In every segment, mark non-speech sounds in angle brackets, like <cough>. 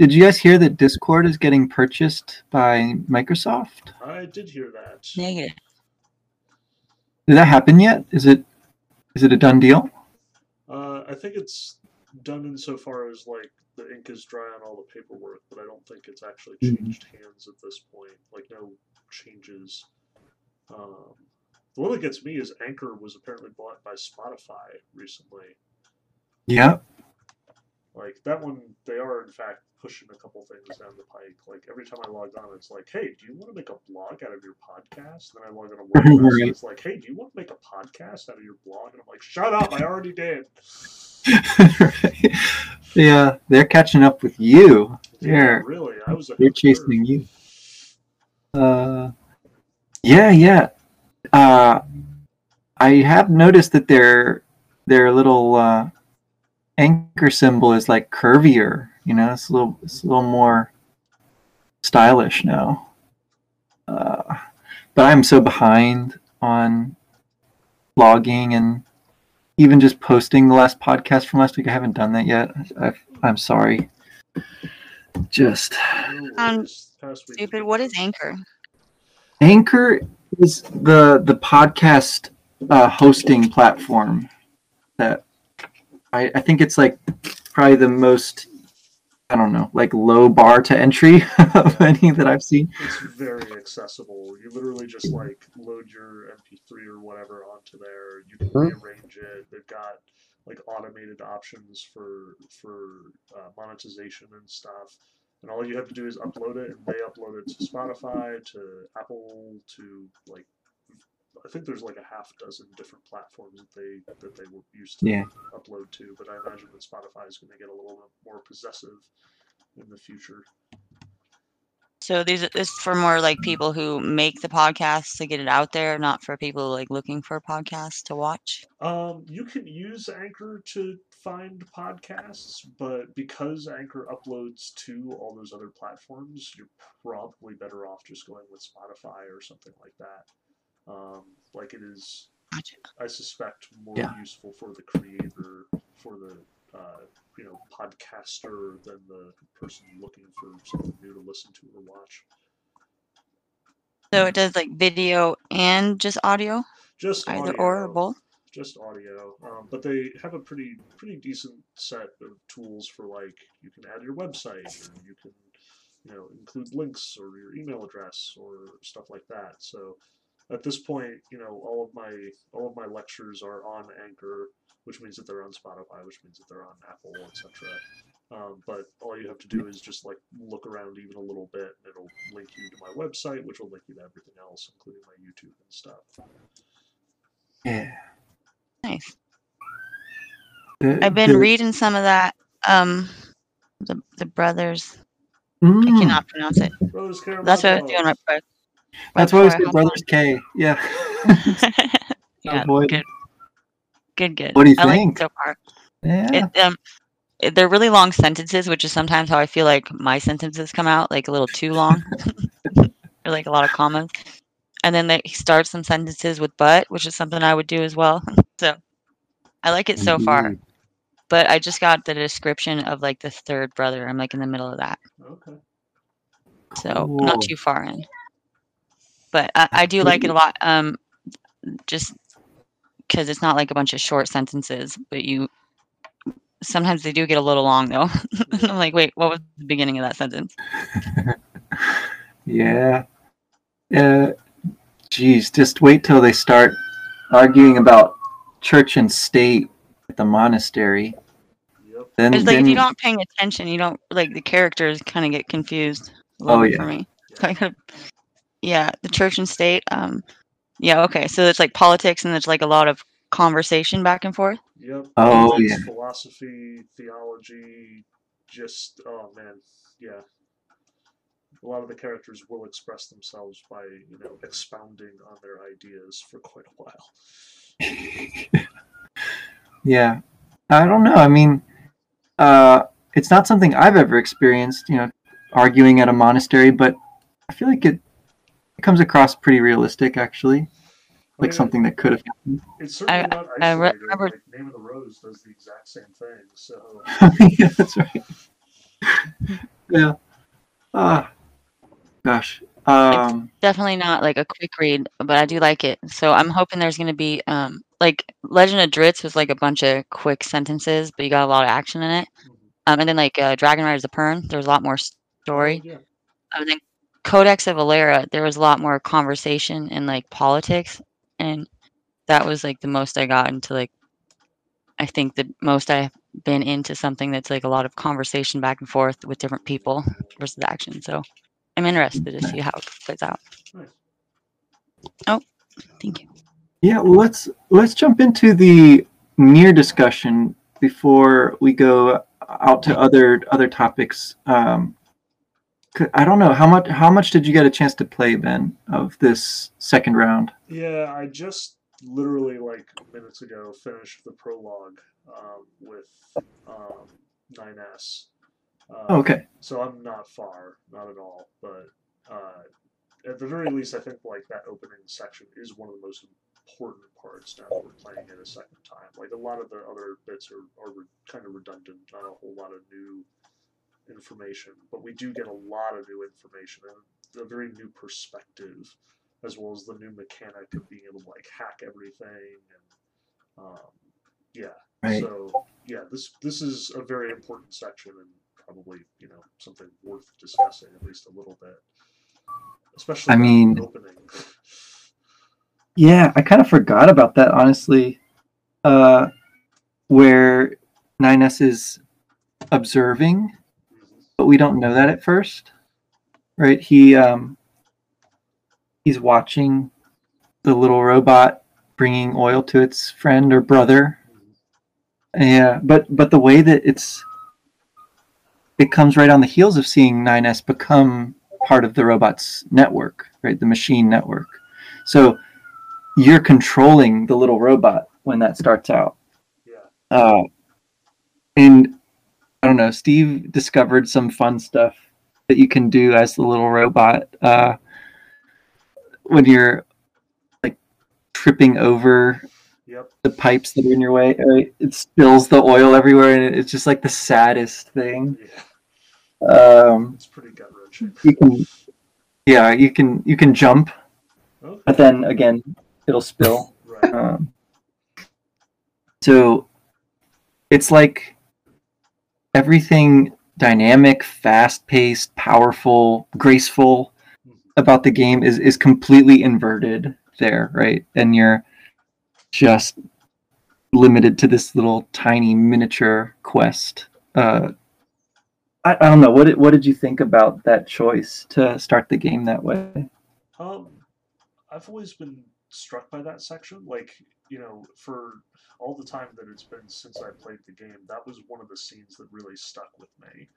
did you guys hear that Discord is getting purchased by Microsoft? I did hear that. Negative. Did that happen yet? Is it is it a done deal? Uh, I think it's done insofar as like the ink is dry on all the paperwork, but I don't think it's actually Mhm. changed hands at this point. Like no changes. Um, the one that gets me is Anchor was apparently bought by Spotify recently. Yeah. Like that one, they are in fact pushing a couple things down the pike. Like every time I log on, it's like, "Hey, do you want to make a blog out of your podcast?" Then I log on to <laughs> WordPress, and it's like, "Hey, do you want to make a podcast out of your blog?" And I'm like, "Shut up! I already did." Right. <laughs> <laughs> Yeah, they're catching up with you. Yeah, They're really, I was. they're chasing you. Uh, yeah, yeah. Uh, I have noticed that their their little uh, anchor symbol is like curvier. You know, it's a little it's a little more stylish now. Uh, but I'm so behind on blogging and even just posting the last podcast from last week. I haven't done that yet. I, I'm sorry. Just Um, This past week- Stupid. What is Anchor? Anchor is the the podcast uh, hosting platform that I, I think it's like probably the most I don't know like low bar to entry <laughs> of any that I've seen. It's very accessible. You literally just like load your MP3 or whatever onto there. You can Mhm. rearrange it. They've got like automated options for for uh, monetization and stuff. And all you have to do is upload it, and they upload it to Spotify, to Apple, to like I think there's like a half dozen different platforms that they that they were used to Yeah. upload to. But I imagine that Spotify is going to get a little bit more possessive in the future. So these this is for more like people who make the podcast to get it out there, not for people like looking for podcasts to watch. Um, you can use Anchor to find podcasts, but because Anchor uploads to all those other platforms, you're probably better off just going with Spotify or something like that. Um, like it is, Gotcha. I suspect, more Yeah. useful for the creator, for the uh, you know podcaster than the person looking for something new to listen to or watch. So it does like video and just audio, Just either or, or both. just audio. Um, but they have a pretty pretty decent set of tools for like you can add your website or you can you know include links or your email address or stuff like that. So at this point, you know all of my all of my lectures are on Anchor, which means that they're on Spotify, which means that they're on Apple, etc. Um, but all you have to do is just like look around even a little bit, and it'll link you to my website, which will link you to everything else, including my YouTube and stuff. Yeah. Nice. The- I've been the- reading some of that. Um, the the brothers. I Mm, cannot pronounce it. Brothers That's what I was doing right quick. That's why we before I say Brothers K. Yeah. <laughs> <laughs> yeah, Avoid- good, good, good. What do you I like think? it so far. Yeah. It, um, it- they're really long sentences, which is sometimes how I feel like my sentences come out, like a little too long, <laughs> or like a lot of commas. And then they start some sentences with "but," which is something I would do as well. so I like it so far. But I just got the description of like the third brother. I'm like in the middle of that, Okay. so not too far in. But I, I do like it a lot. Um, just because it's not like a bunch of short sentences, but you sometimes they do get a little long though. <laughs> I'm like, wait, what was the beginning of that sentence? <laughs> Yeah. Uh, geez, just wait till they start arguing about church and state at the monastery. Yep. Then, It's like then if you don't paying attention, you don't like the characters kind of get confused a little Oh, yeah. for me. Yeah. Kind of, yeah, the church and state. Um, yeah, okay. So it's like politics, and there's like a lot of conversation back and forth. Yep. Oh, Ethics, yeah. Philosophy, theology, just oh man, yeah. A lot of the characters will express themselves by you know expounding on their ideas for quite a while. <laughs> yeah. I don't know. I mean, uh, it's not something I've ever experienced, you know, arguing at a monastery, but I feel like it, it comes across pretty realistic, actually. I Like mean, something that could have happened. It's certainly not I re- isolated. remember- like, Name of the Rose does the exact same thing. So <laughs> yeah, that's right. <laughs> yeah. Ah, gosh. Um, definitely not like a quick read, but I do like it. So I'm hoping there's going to be um like Legend of Drizzt was like a bunch of quick sentences, but you got a lot of action in it. Mhm. Um, and then like uh, Dragon Riders of Pern, there was a lot more story. Oh, yeah. And then Codex of Valera, there was a lot more conversation and like politics, and that was like the most I got into like. I think the most I've been into something that's like a lot of conversation back and forth with different people versus action. So I'm interested to see how it plays out. Oh, Thank you. yeah, well, let's let's jump into the Nier discussion before we go out to other other topics. Um, c- I don't know how much how much did you get a chance to play, Ben, of this second round? Yeah, I just literally like minutes ago finished the prologue um, with um, 9S. Uh, Okay. So I'm not far, not at all. But uh, at the very least, I think like that opening section is one of the most important parts now that we're playing it a second time. Like a lot of the other bits are, are re- kind of redundant, not a whole lot of new information, but we do get a lot of new information and a very new perspective, as well as the new mechanic of being able to like hack everything and um, yeah. Right. So yeah, this this is a very important section and probably you know something worth discussing at least a little bit, especially I mean- opening. Yeah, I kind of forgot about that honestly. Uh, where 9S is observing, we don't know that at first, right? He um, he's watching the little robot bringing oil to its friend or brother. Yeah, but but the way that it's it comes right on the heels of seeing 9S become part of the robot's network, right? The machine network. So you're controlling the little robot when that starts out. Yeah. Uh, and I don't know, Steve discovered some fun stuff that you can do as the little robot uh, when you're like tripping over Yep. the pipes that are in your way. Right? It spills the oil everywhere, and it's just like the saddest thing. Yeah. Um, It's pretty gut wrenching. you can, yeah, you can you can jump, Okay. but then again, it'll spill. Right. Um, so it's like everything dynamic, fast paced, powerful, graceful about the game is, is completely inverted there, right? And you're just limited to this little tiny miniature quest. Uh, I, I don't know. What did, what did you think about that choice to start the game that way? Um, I've always been struck by that section. Like, you know, for all the time that it's been since I played the game, that was one of the scenes that really stuck with me.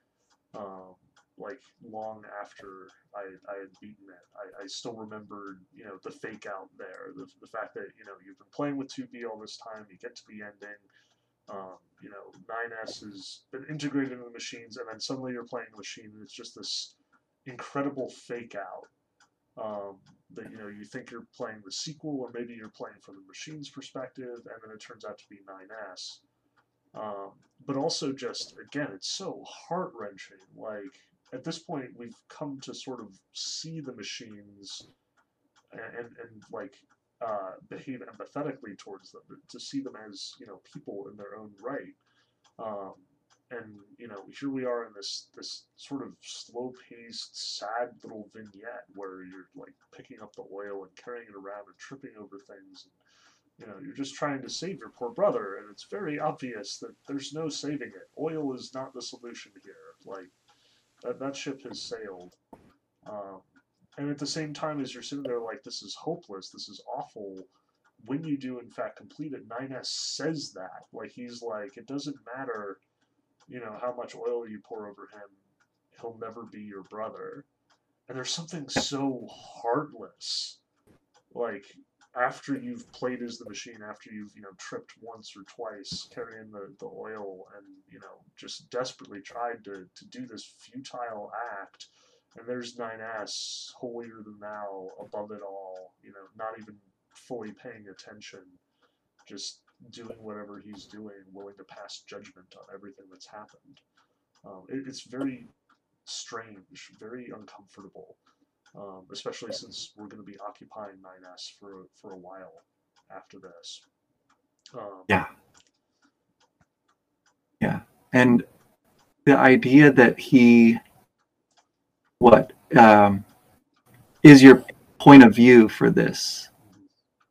Um, like long after I, I had beaten it, I, I still remembered, you know, the fake out there, the, the fact that you know you've been playing with 2B all this time, you get to the ending. Um, you know, 9S has been integrated into the machines, and then suddenly you're playing the machine, and it's just this incredible fake out um, that you know you think you're playing the sequel or maybe you're playing from the machine's perspective and then it turns out to be 9s um, but also just again it's so heart-wrenching like at this point we've come to sort of see the machines and and, and like uh, behave empathetically towards them to see them as you know people in their own right. Um, and you know here we are in this this sort of slow paced sad little vignette where you're like picking up the oil and carrying it around and tripping over things and you know you're just trying to save your poor brother and it's very obvious that there's no saving it. Oil is not the solution here. Like that, that ship has sailed. Um, and at the same time as you're sitting there like this is hopeless this is awful when you do in fact complete it 9s says that. Like he's like it doesn't matter you know how much oil you pour over him he'll never be your brother. And there's something so heartless like after you've played as the machine after you've you know tripped once or twice carrying the, the oil and you know just desperately tried to, to do this futile act and there's nine 9s holier than thou above it all you know not even fully paying attention just doing whatever he's doing, willing to pass judgment on everything that's happened. Um, it, it's very strange, very uncomfortable, um, especially since we're going to be occupying 9S for for a while after this. Um, Yeah. Yeah. And the idea that he what um is your point of view for this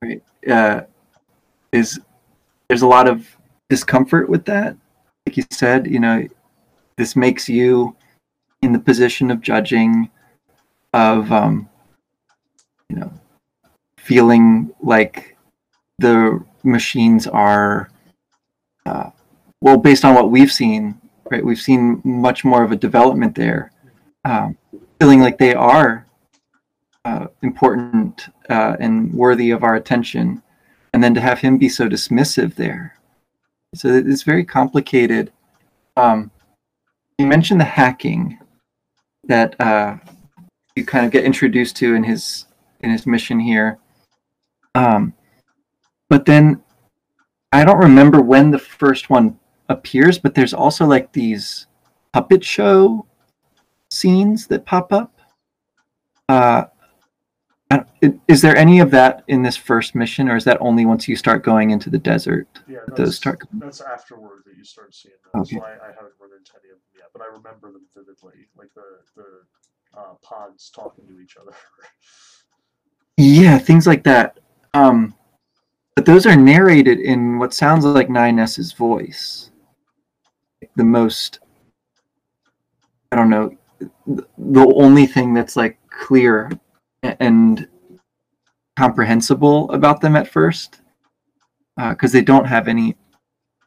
right uh is there's a lot of discomfort with that. Like you said you know this makes you in the position of judging of um you know feeling like the machines are uh, well based on what we've seen right? We've seen much more of a development there um, feeling like they are uh, important uh, and worthy of our attention and then to have him be so dismissive there. So it's very complicated. Um, you mentioned the hacking that uh, you kind of get introduced to in his in his mission here. Um, but then I don't remember when the first one appears, but there's also like these puppet show scenes that pop up. Uh, is there any of that in this first mission, or is that only once you start going into the desert? Yeah, that those start. that's afterward that you start seeing those. Okay. So I, I haven't run into any of them yet, but I remember them vividly, like the the uh, pods talking to each other. <laughs> Yeah, things like that. Um, but those are narrated in what sounds like 9S's voice. The most, I don't know, the only thing that's like clear and comprehensible about them at first, because they don't have any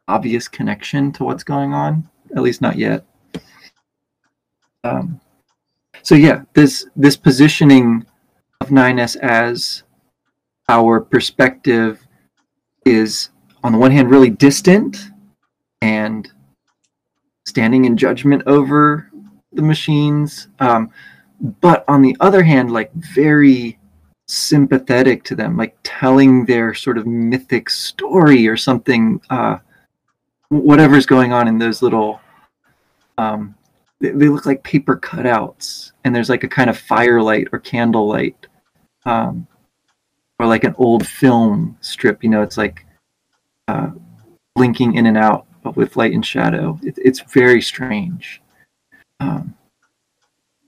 obvious connection to what's going on, at least not yet. Um, so yeah, this this positioning of 9S as our perspective is on the one hand really distant and standing in judgment over the machines um, but on the other hand like very sympathetic to them like telling their sort of mythic story or something uh, whatever's going on in those little um, they, they look like paper cutouts and there's like a kind of firelight or candlelight um, or like an old film strip you know it's like uh, blinking in and out but with light and shadow. It, it's very strange. Um,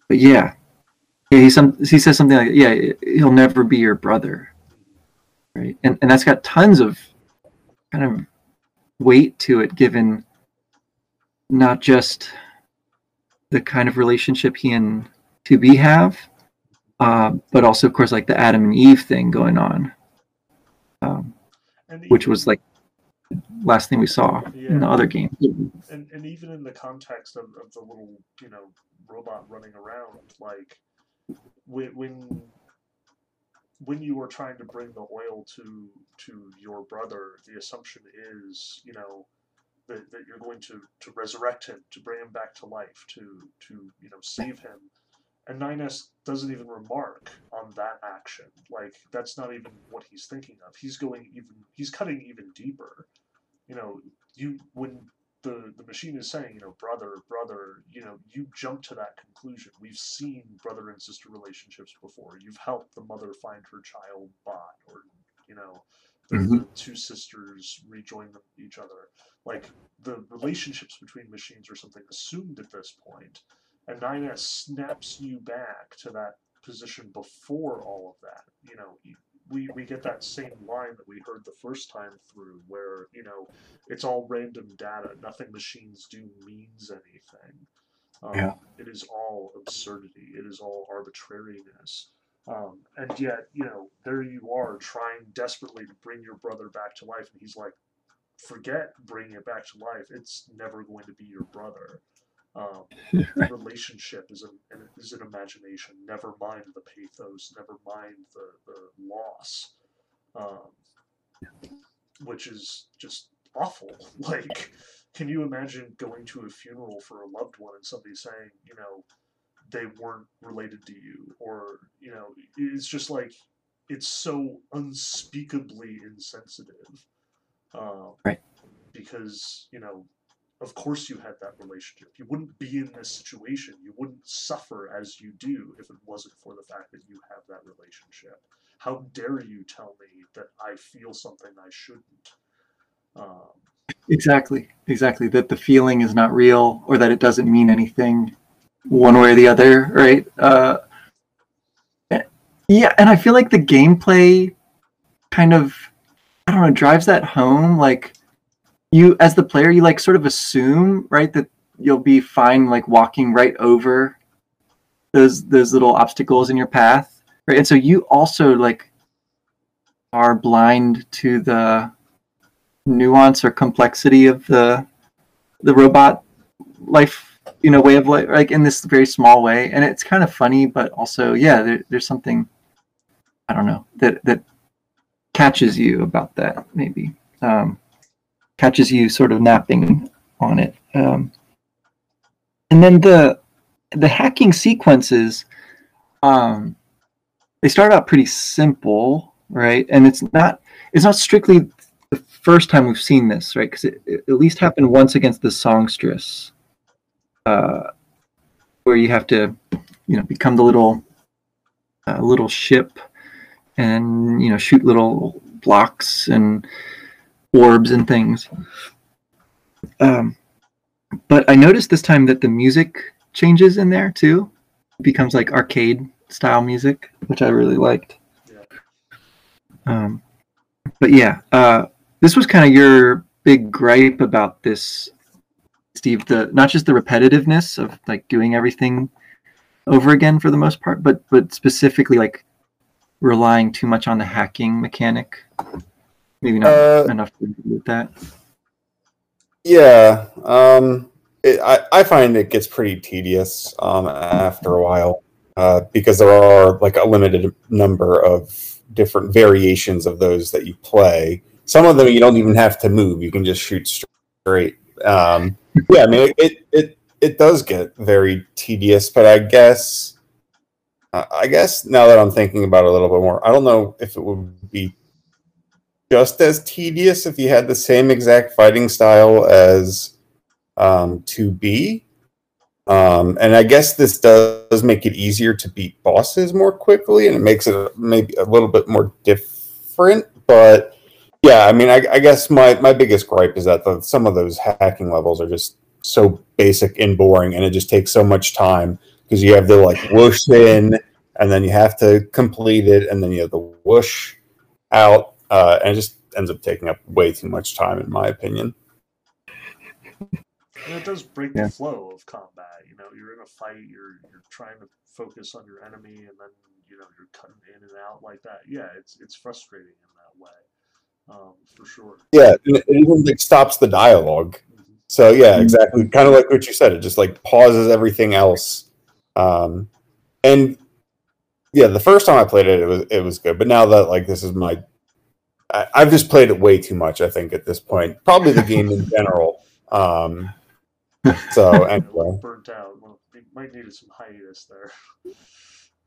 but yeah yeah he, some, he says something like yeah he'll never be your brother. Right? And, and that's got tons of kind of weight to it given not just the kind of relationship he and 2b have uh, but also of course like the adam and eve thing going on um, And which was like last thing we saw in the other game. And and even in the context of, of the little you know robot running around like when when when you are trying to bring the oil to to your brother the assumption is you know that, that you're going to to resurrect him to bring him back to life to to you know save him. And 9s doesn't even remark on that action. Like that's not even what he's thinking of. He's going even he's cutting even deeper. You know you when the the machine is saying you know brother brother you know you jump to that conclusion. We've seen brother and sister relationships before. You've helped the mother find her child bot or you know the, mm-hmm. the two sisters rejoin them, each other. Like the relationships between machines are something assumed at this point and 9s snaps you back to that position before all of that you know we, we get that same line that we heard the first time through where you know it's all random data. Nothing machines do means anything. Um, Yeah. it is all absurdity. It is all arbitrariness. Um, and yet you know there you are trying desperately to bring your brother back to life and he's like forget bringing it back to life. It's never going to be your brother um, <laughs> relationship is an is an imagination. Never mind the pathos. Never mind the the loss, um, which is just awful. <laughs> Like, can you imagine going to a funeral for a loved one and somebody saying, you know, they weren't related to you, or you know, it's just like it's so unspeakably insensitive. Um, Right. Because you know of course you had that relationship. You wouldn't be in this situation. You wouldn't suffer as you do if it wasn't for the fact that you have that relationship. How dare you tell me that I feel something I shouldn't? Um, Exactly, exactly. That the feeling is not real, or that it doesn't mean anything, one way or the other, right? Uh, yeah, and I feel like the gameplay kind of, I don't know, drives that home. Like you, as the player, you like sort of assume, right, that you'll be fine, like walking right over those those little obstacles in your path, right? And so you also like are blind to the nuance or complexity of the the robot life you know way of life like in this very small way and it's kind of funny but also yeah there, there's something i don't know that that catches you about that maybe um catches you sort of napping on it um and then the the hacking sequences um they start out pretty simple right and it's not it's not strictly the first time we've seen this, right? Because it, it, at least happened once against the songstress, uh, where you have to, you know, become the little, uh, little ship, and you know, shoot little blocks and orbs and things. Um, but I noticed this time that the music changes in there too. It becomes like arcade style music, which I really liked. yeah. Um, but yeah, uh, this was kind of your big gripe about this, Steve. The not just the repetitiveness of like doing everything over again for the most part, but but specifically like relying too much on the hacking mechanic. Maybe not Uh, enough to do with that. Yeah, um, it, I I find it gets pretty tedious um, after a while uh, because there are like a limited number of different variations of those that you play. Some of them you don't even have to move; you can just shoot straight. Um, yeah, I mean it it it does get very tedious, but I guess uh, I guess now that I'm thinking about it a little bit more, I don't know if it would be just as tedious if you had the same exact fighting style as um, 2B. Um, and I guess this does make it easier to beat bosses more quickly, and it makes it maybe a little bit more different. But yeah, I mean, I, I guess my, my biggest gripe is that the, some of those hacking levels are just so basic and boring, and it just takes so much time because you have to like whoosh in, and then you have to complete it, and then you have to whoosh out, uh, and it just ends up taking up way too much time, in my opinion. And it does break Yeah. the flow of combat. You know, you're in a fight, you're you're trying to focus on your enemy, and then you know you're cutting in and out like that. Yeah, it's it's frustrating in that way, um, for sure. Yeah, and it even like stops the dialogue. Mhm. So yeah, exactly. Kind of like what you said. It just like pauses everything else. Um, and yeah, the first time I played it, it was it was good. But now that like this is my, I, I've just played it way too much. I think at this point, probably the game in <laughs> general. Um, <laughs> so A little anyway, burnt out. Well, you might need some hiatus there.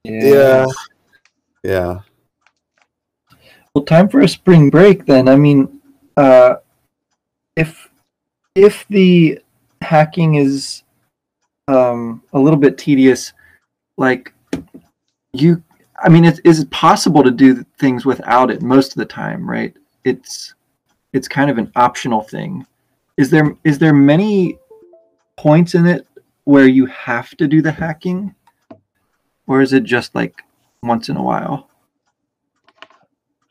yeah, yeah. Well, time for a spring break then. I mean, uh, if if the hacking is um, a little bit tedious, like you, I mean, it's, is it possible to do things without it most of the time? Right? It's it's kind of an optional thing. Is there is there many points in it where you have to do the hacking, or is it just like once in a while?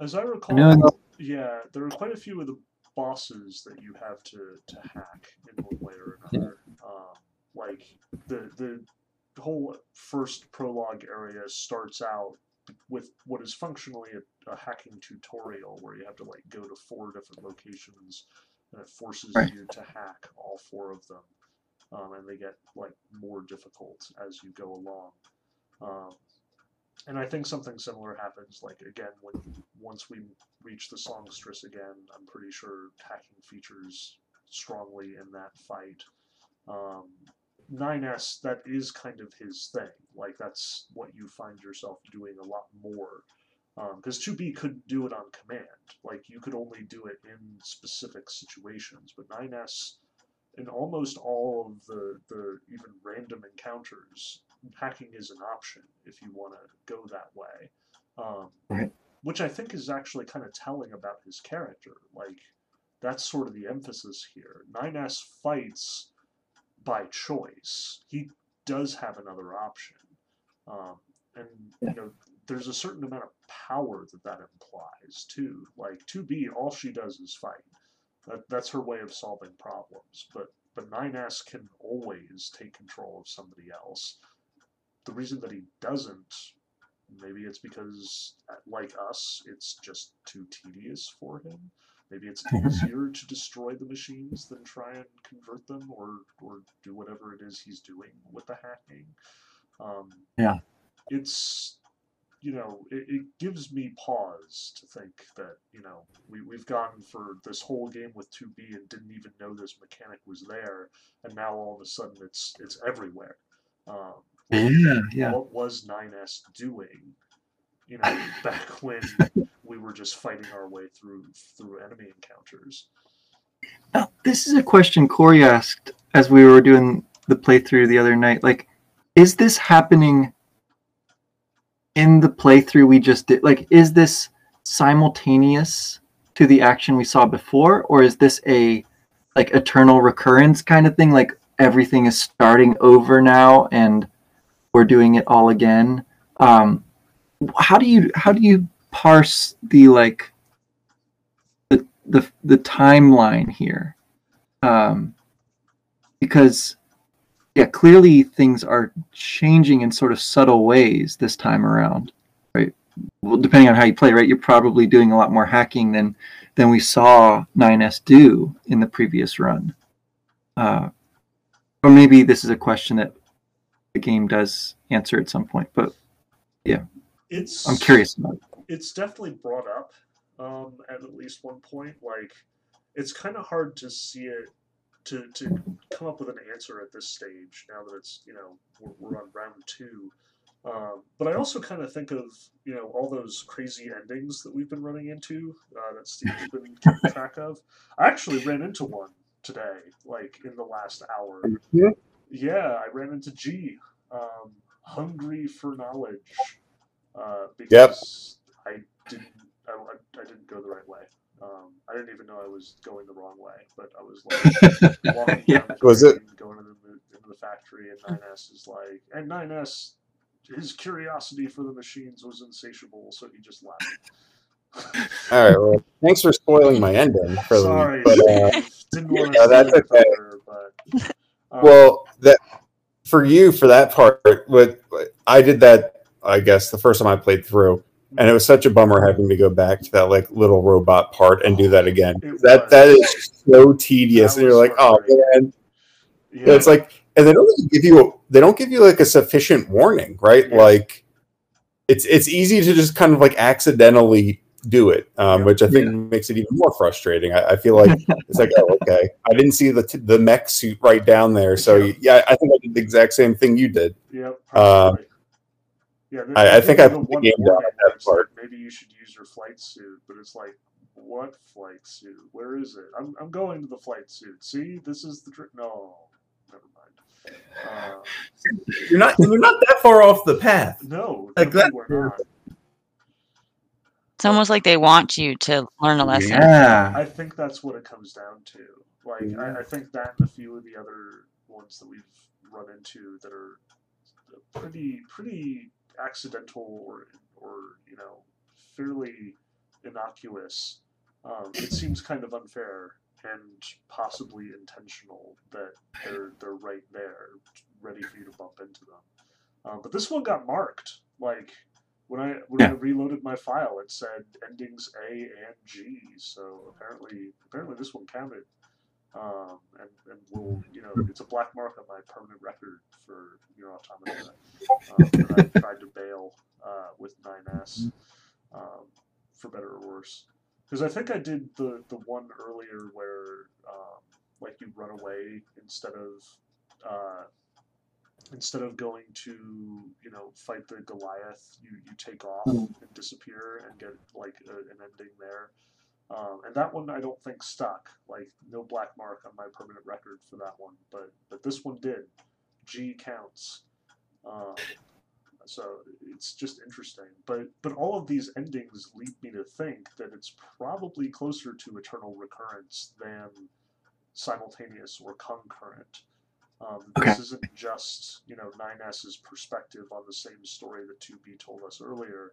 As I recall, know- yeah, there are quite a few of the bosses that you have to, to hack in one way or another. Um, like the the whole first prologue area starts out with what is functionally a, a hacking tutorial where you have to like go to four different locations and it forces Right. you to hack all four of them. Um, and they get like more difficult as you go along. Um, and I think something similar happens, like again, when once we reach the songstress again, I'm pretty sure hacking features strongly in that fight. Um, 9S, that is kind of his thing. Like that's what you find yourself doing a lot more. Because 2B couldn't do it on command. Like you could only do it in specific situations. But 9S in almost all of the the even random encounters, hacking is an option if you want to go that way. Um, Right. Which I think is actually kind of telling about his character. Like that's sort of the emphasis here. 9S fights by choice. He does have another option, um, and you know there's a certain amount of power that that implies too. Like 2B, all she does is fight. That, that's her way of solving problems. But but 9S can always take control of somebody else. The reason that he doesn't, maybe it's because, like us, it's just too tedious for him. Maybe it's <laughs> easier to destroy the machines than try and convert them or, or do whatever it is he's doing with the hacking. Um, Yeah. It's you know, it, it gives me pause to think that, you know, we, we've gone for this whole game with 2B and didn't even know this mechanic was there, and now all of a sudden it's it's everywhere. Um, Yeah, yeah. What was 9S doing, you know, <laughs> back when <laughs> were just fighting our way through through enemy encounters? Now, this is a question Corey asked as we were doing the playthrough the other night. Like, is this happening in the playthrough we just did? Like, is this simultaneous to the action we saw before, or is this a like eternal recurrence kind of thing? Like everything is starting over now and we're doing it all again. Um, how do you how do you parse the like the the, the timeline here? Um, because yeah, clearly things are changing in sort of subtle ways this time around, right? Well, depending on how you play, right? You're probably doing a lot more hacking than than we saw 9S do in the previous run. Uh, or maybe this is a question that the game does answer at some point, but yeah, It's I'm curious about it. It's definitely brought up um, at at least one point. Like, it's kind of hard to see it to to come up with an answer at this stage. Now that it's you know we're, we're on round two, um, but I also kind of think of you know all those crazy endings that we've been running into uh, that Steve's been keeping <laughs> track of. I actually ran into one today, like in the last hour. Yeah. Yeah, I ran into G, um, hungry for knowledge, uh, Yep. because I didn't I, I, I didn't go the right way. Um, I didn't even know I was going the wrong way, but I was like <laughs> walking Yeah. down the Was it- going into the, into the factory, and 9S is like, and 9S, his curiosity for the machines was insatiable, so he just left. <laughs> All right. Well, thanks for spoiling my ending. For Sorry, week, but uh, <laughs> didn't want to Yeah, steal that's okay. thunder, but um, well, that for you for that part, what I did that, I guess, the first time I played through, and it was such a bummer having to go back to that like little robot part and do that again. It That was. that is so tedious, and you're like, oh man, yeah, it's like, and they don't give you they don't give you like a sufficient warning, right? Yeah. Like, it's it's easy to just kind of like accidentally do it, um, Yeah. which I think makes it even more frustrating. I, I feel like it's like, oh, okay, I didn't see the t- the mech suit right down there, so Yeah. yeah, I think I did the exact same thing you did. Yep. Uh, probably. Yeah, I- I think I you put the one game down at that where it's like, part. Maybe you should use your flight suit, but it's like, what flight suit? Where is it? I'm, I'm going to the flight suit. See, this is the trick. No, never mind. Uh, You're not you're not that far off the path. no, Like that- we're not. It's almost like they want you to learn a lesson. Yeah. I think that's what it comes down to. Like, I, I think that and a few of the other ones that we've run into that are pretty, pretty accidental or, or you know, fairly innocuous. Um, it seems kind of unfair and possibly intentional that they're they're right there, ready for you to bump into them. Um, but this one got marked. Like when I when I reloaded my file, it said endings A and G. So apparently, apparently this one counted. Um, and and will you know it's a black mark on my permanent record for Nier Automata. Um, that I tried to bail uh, with 9S, um, for better or worse. Because I think I did the the one earlier where um, like you run away instead of uh, instead of going to you know fight the Goliath, you, you take off Mm. and disappear and get like a, an ending there. Um, and that one I don't think stuck. Like no black mark on my permanent record for that one, but but this one did. G counts. Um, so it's just interesting. But but all of these endings lead me to think that it's probably closer to eternal recurrence than simultaneous or concurrent. Um, Okay. This isn't just you know 9s's perspective on the same story that 2B told us earlier.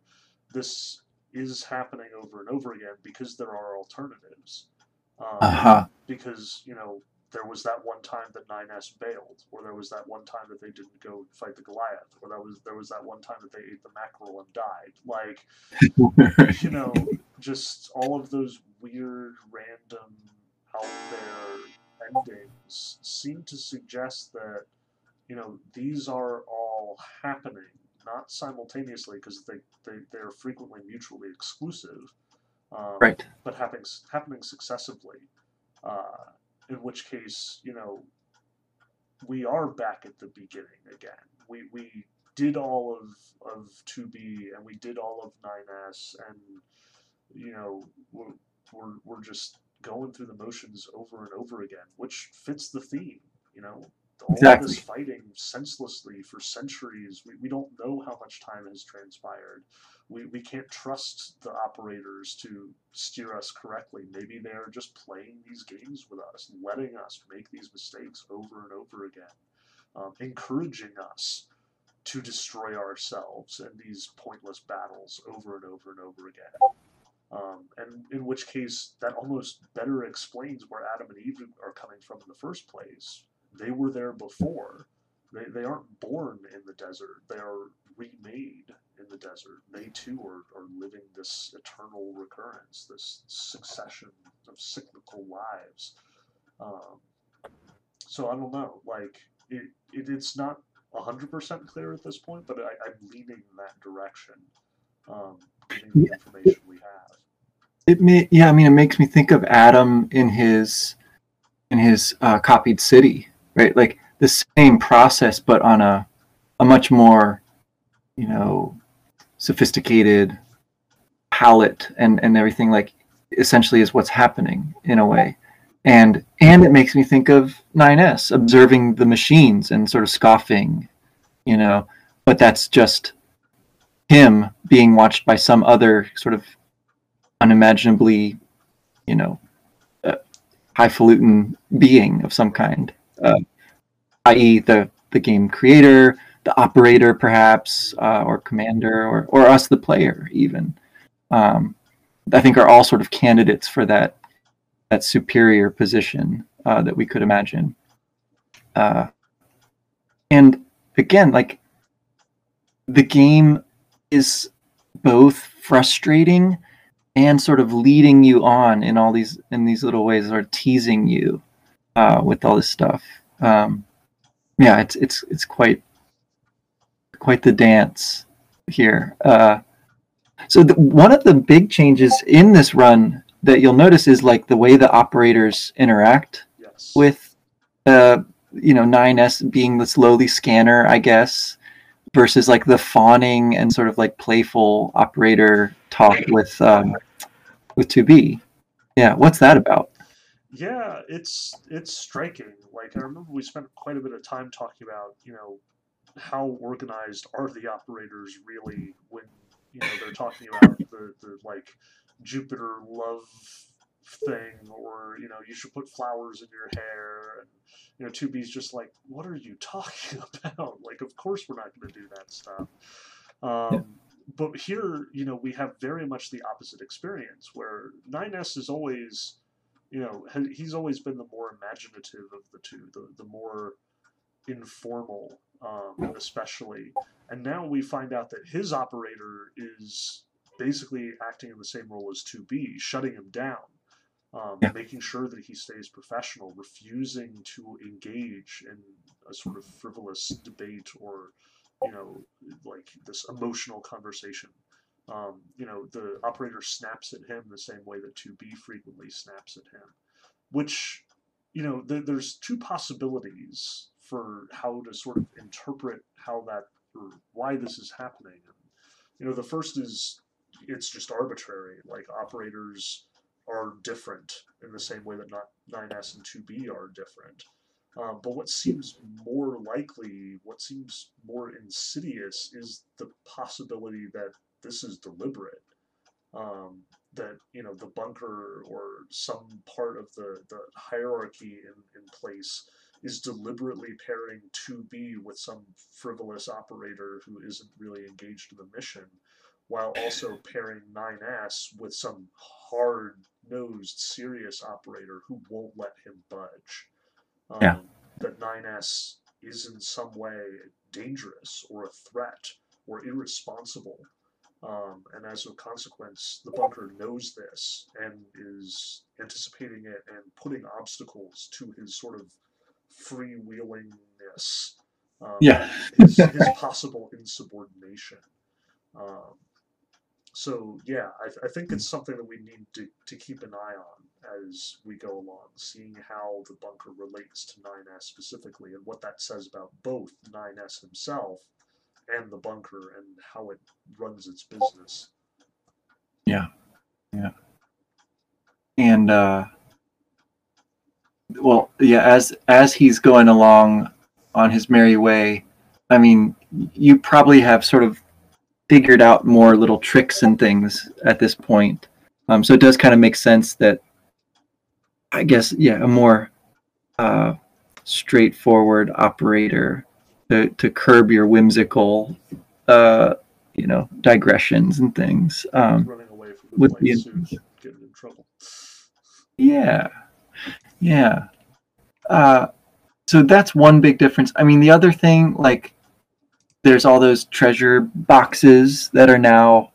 This is happening over and over again because there are alternatives. Um, Uh huh. because you know there was that one time that 9s bailed or there was that one time that they didn't go fight the goliath or that was there was that one time that they ate the mackerel and died like <laughs> you know just all of those weird random out there endings seem to suggest that you know these are all happening not simultaneously because they, they they're frequently mutually exclusive um, right. but happening happening successively. Uh, in which case, you know, we are back at the beginning again. We we did all of of 2B and we did all of 9S and you know we're we're, we're just going through the motions over and over again, which fits the theme. You know, all Exactly. this fighting senselessly for centuries. We, we don't know how much time has transpired we, we can't trust the operators to steer us correctly. Maybe they're just playing these games with us, letting us make these mistakes over and over again, um, encouraging us to destroy ourselves in these pointless battles over and over and over again. Um, and in which case, that almost better explains where Adam and Eve are coming from in the first place. They were there before. They, they aren't born in the desert. They are remade in the desert. They too are, are living this eternal recurrence, this succession of cyclical lives. Um, so I don't know. Like it, it it's not hundred percent clear at this point, but I, I'm leaning in that direction, um, given the Yeah. information we have. It may, yeah, I mean, it makes me think of Adam in his in his uh, copied city, right? Like the same process, but on a a much more, you know, sophisticated palette and and everything. Like essentially, is what's happening in a way, and and it makes me think of 9s observing the machines and sort of scoffing, you know, but that's just him being watched by some other sort of unimaginably, you know, uh, highfalutin being of some kind, uh, i.e., the the game creator, the operator, perhaps, uh, or commander, or or us, the player, even. Um, I think are all sort of candidates for that that superior position uh, that we could imagine. Uh, and again, like the game is both frustrating and sort of leading you on in all these in these little ways or teasing you uh, with all this stuff. Um, yeah it's it's it's quite quite the dance here. Uh, so the, one of the big changes in this run that you'll notice is like the way the operators interact Yes. with uh you know 9s being the slowly scanner i guess versus like the fawning and sort of like playful operator talk with um with 2b yeah what's that about Yeah, it's it's striking. Like I remember we spent quite a bit of time talking about, you know, how organized are the operators really when you know they're talking about <laughs> the, the like Jupiter love thing or you know you should put flowers in your hair and you know 2B's just like what are you <laughs> talking about? Like of course we're not going to do that stuff. Um, but here you know we have very much the opposite experience where 9s is always you know, he's always been the more imaginative of the two, the, the more informal, um, especially. And now we find out that his operator is basically acting in the same role as 2B, shutting him down, um, Yeah. making sure that he stays professional, refusing to engage in a sort of frivolous debate or, you know, like this emotional conversation. Um, you know, the operator snaps at him the same way that 2B frequently snaps at him, which, you know, th- there's two possibilities for how to sort of interpret how that or why this is happening. And, you know, the first is it's just arbitrary. Like operators are different in the same way that not 9S and 2B are different. Um, but what seems more likely, what seems more insidious, is the possibility that this is deliberate. Um, that you know the bunker or some part of the, the hierarchy in, in place is deliberately pairing 2B with some frivolous operator who isn't really engaged in the mission, while also <laughs> pairing 9S with some hard nosed, serious operator who won't let him budge. Um, Yeah. That 9S is in some way dangerous or a threat or irresponsible. Um, and as a consequence, the bunker knows this and is anticipating it and putting obstacles to his sort of freewheelingness. Um, Yeah. his, his <laughs> possible insubordination. Um, so yeah, I, I think it's something that we need to, to keep an eye on as we go along, seeing how the bunker relates to 9S specifically and what that says about both 9S himself and the bunker and how it runs its business. Yeah, yeah, and uh well yeah as as he's going along on his merry way i mean you probably have sort of figured out more little tricks and things at this point um so it does kind of make sense that i guess yeah a more uh straightforward operator to to curb your whimsical uh you know digressions and things um Running away from the be place getting in trouble. Yeah. Yeah. Uh, so that's one big difference. I mean, the other thing, like, there's all those treasure boxes that are now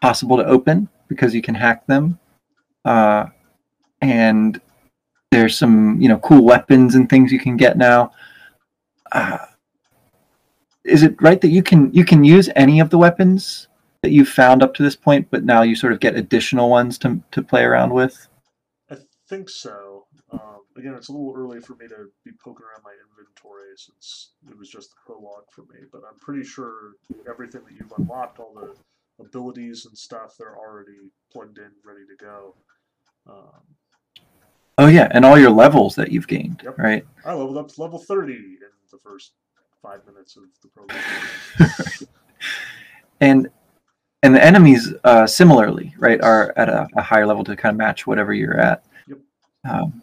possible to open because you can hack them. Uh, and there's some, you know, cool weapons and things you can get now. Uh, is it right that you can you can use any of the weapons that you've found up to this point, but now you sort of get additional ones to to play around with? I think so. Um, again, it's a little early for me to be poking around my inventory since it was just the prologue for me, but I'm pretty sure everything that you've unlocked, all the abilities and stuff, they're already plugged in, ready to go. Um, Oh yeah, and all your levels that you've gained, Yep. right? I leveled up to level 30 in the first five minutes of the program. <laughs> And and the enemies uh, similarly, right, are at a, a higher level to kind of match whatever you're at, Yep. um,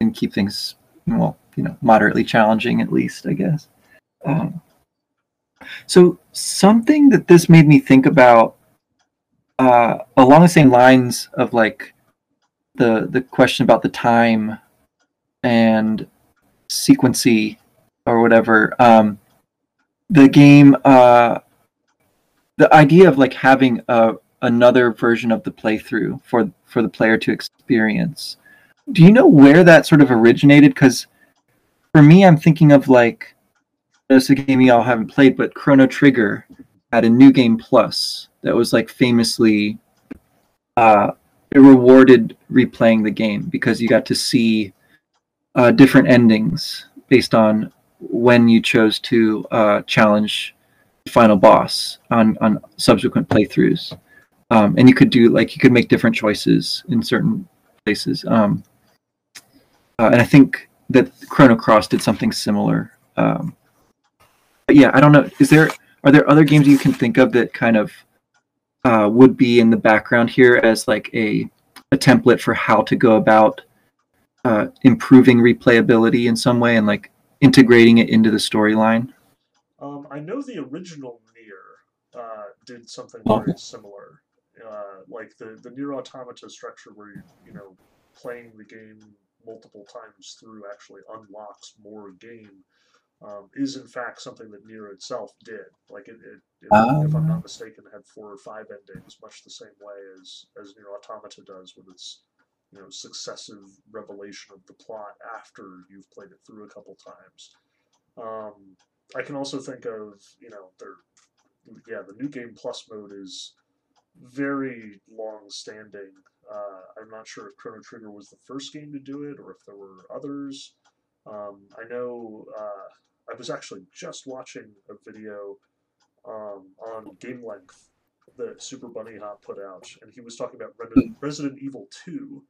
and keep things well, you know, moderately challenging at least, I guess. Um, so something that this made me think about uh, along the same lines of like the the question about the time and sequency or whatever. Um, the game, uh, the idea of like having a another version of the playthrough for for the player to experience. Do you know where that sort of originated? Because for me, I'm thinking of like it's a game y'all haven't played, but Chrono Trigger had a new game plus that was like famously uh, it rewarded replaying the game because you got to see uh, different endings based on when you chose to uh, challenge the final boss on on subsequent playthroughs, um, and you could do like you could make different choices in certain places. Um, uh, and I think that Chrono Cross did something similar. Um, but yeah, I don't know. Is there are there other games you can think of that kind of uh, would be in the background here as like a a template for how to go about uh, improving replayability in some way and like integrating it into the storyline. Um, I know the original Nier uh, did something Oh. very similar, uh, like the the Nier Automata structure, where you you know playing the game multiple times through actually unlocks more game. Um, is in fact something that Nier itself did. Like it, it, it if I'm Ah. not mistaken, had four or five endings, much the same way as as Nier Automata does with its you know successive revelation of the plot after you've played it through a couple times. Um, I can also think of, you know, their yeah, the new game plus mode is very long standing. Uh, I'm not sure if Chrono Trigger was the first game to do it or if there were others. Um, I know uh, I was actually just watching a video um, on Game Length that Super Bunny Hop put out, and he was talking about Resident, Evil Two,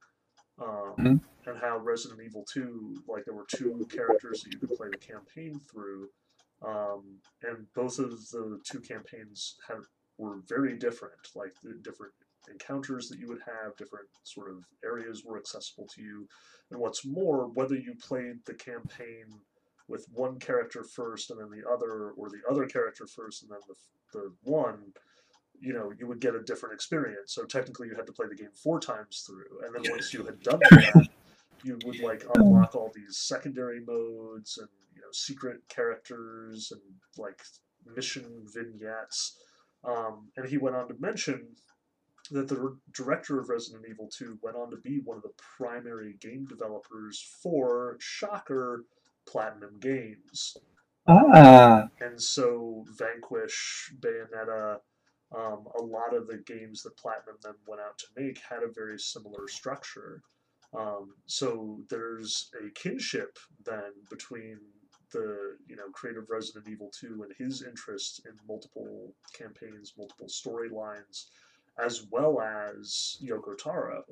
um, Mhm. and how Resident Evil Two, like there were two characters that you could play the campaign through, um, and both of the two campaigns have were very different, like the different encounters that you would have, different sort of areas were accessible to you, and what's more, whether you played the campaign with one character first and then the other, or the other character first and then the, the one, you know, you would get a different experience. So technically, you had to play the game four times through, and then once you had done that, you would like <laughs> unlock all these secondary modes and you know secret characters and like mission vignettes. Um, and he went on to mention that the r- director of Resident Evil 2 went on to be one of the primary game developers for Shocker Platinum Games. Ah, And so Vanquish, Bayonetta, um, a lot of the games that Platinum then went out to make had a very similar structure. Um, so there's a kinship then between the you know creative Resident Evil 2 and his interest in multiple campaigns, multiple storylines, as well as Yoko Taro,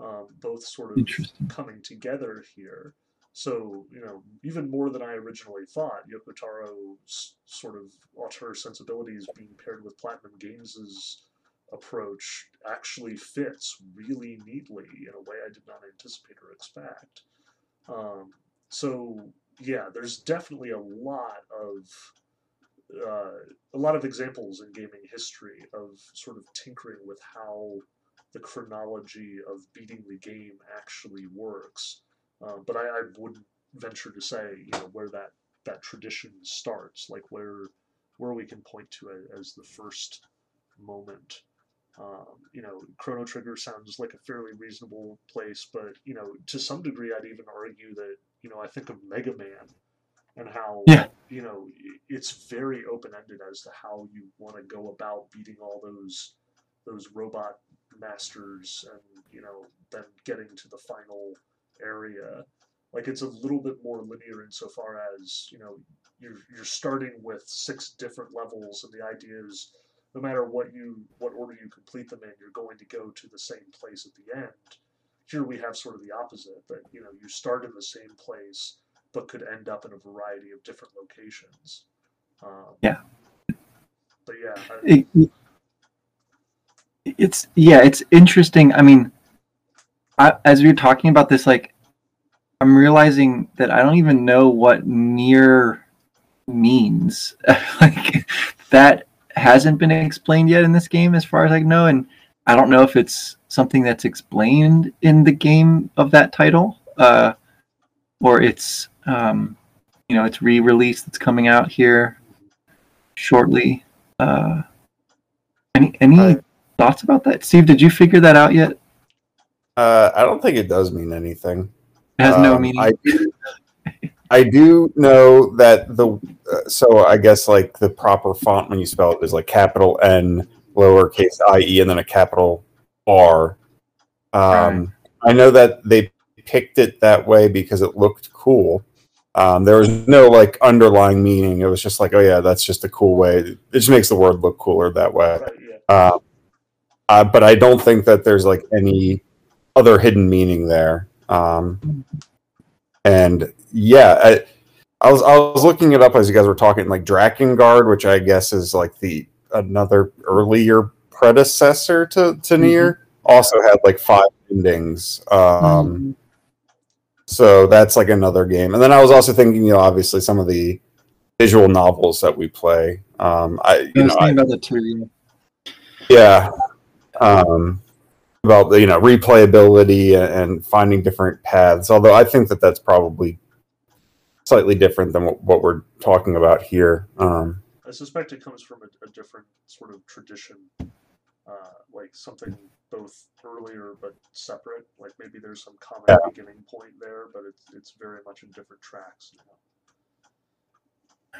um, both sort of coming together here. So, you know, even more than I originally thought, Yoko Taro's sort of auteur sensibilities being paired with Platinum Games' approach actually fits really neatly in a way I did not anticipate or expect. Um, so, yeah, there's definitely a lot of uh, a lot of examples in gaming history of sort of tinkering with how the chronology of beating the game actually works. Uh, but I, I wouldn't venture to say, you know, where that that tradition starts, like where where we can point to it as the first moment. Um, you know, Chrono Trigger sounds like a fairly reasonable place, but you know, to some degree, I'd even argue that you know I think of Mega Man and how Yeah. you know it's very open ended as to how you want to go about beating all those those robot masters and you know then getting to the final area like it's a little bit more linear insofar as you know you're you're starting with six different levels and the idea is no matter what you what order you complete them in you're going to go to the same place at the end here we have sort of the opposite that you know you start in the same place but could end up in a variety of different locations um, Yeah. but yeah I, It- it- it's yeah, it's interesting. I mean, I, as we were talking about this, like, I'm realizing that I don't even know what Nier means. <laughs> like, that hasn't been explained yet in this game, as far as I know, and I don't know if it's something that's explained in the game of that title, uh, or it's um, you know, it's re-release that's coming out here shortly. Uh, any any thoughts about that, Steve? Did you figure that out yet? Uh, I don't think it does mean anything. It has no Um, meaning. I do, I do know that the uh, so I guess like the proper font when you spell it is like capital N, lowercase i e, and then a capital R. Um, I know that they picked it that way because it looked cool. Um, there was no like underlying meaning. It was just like, oh yeah, that's just a cool way. It just makes the word look cooler that way. right, yeah Uh, uh, but I don't think that there's like any other hidden meaning there. Um, and yeah, I, I was I was looking it up as you guys were talking, like Drakengard, which I guess is like the another earlier predecessor to to Nier, also had like five endings. Um, so that's like another game. And then I was also thinking, you know, obviously some of the visual novels that we play. Um, I I you was know I, about the two. yeah um about the you know replayability and finding different paths although i think that that's probably slightly different than what, what we're talking about here um I suspect it comes from a, a different sort of tradition, uh, like something both earlier but separate. Like maybe there's some common Yeah. beginning point there, but it's it's very much in different tracks. You know?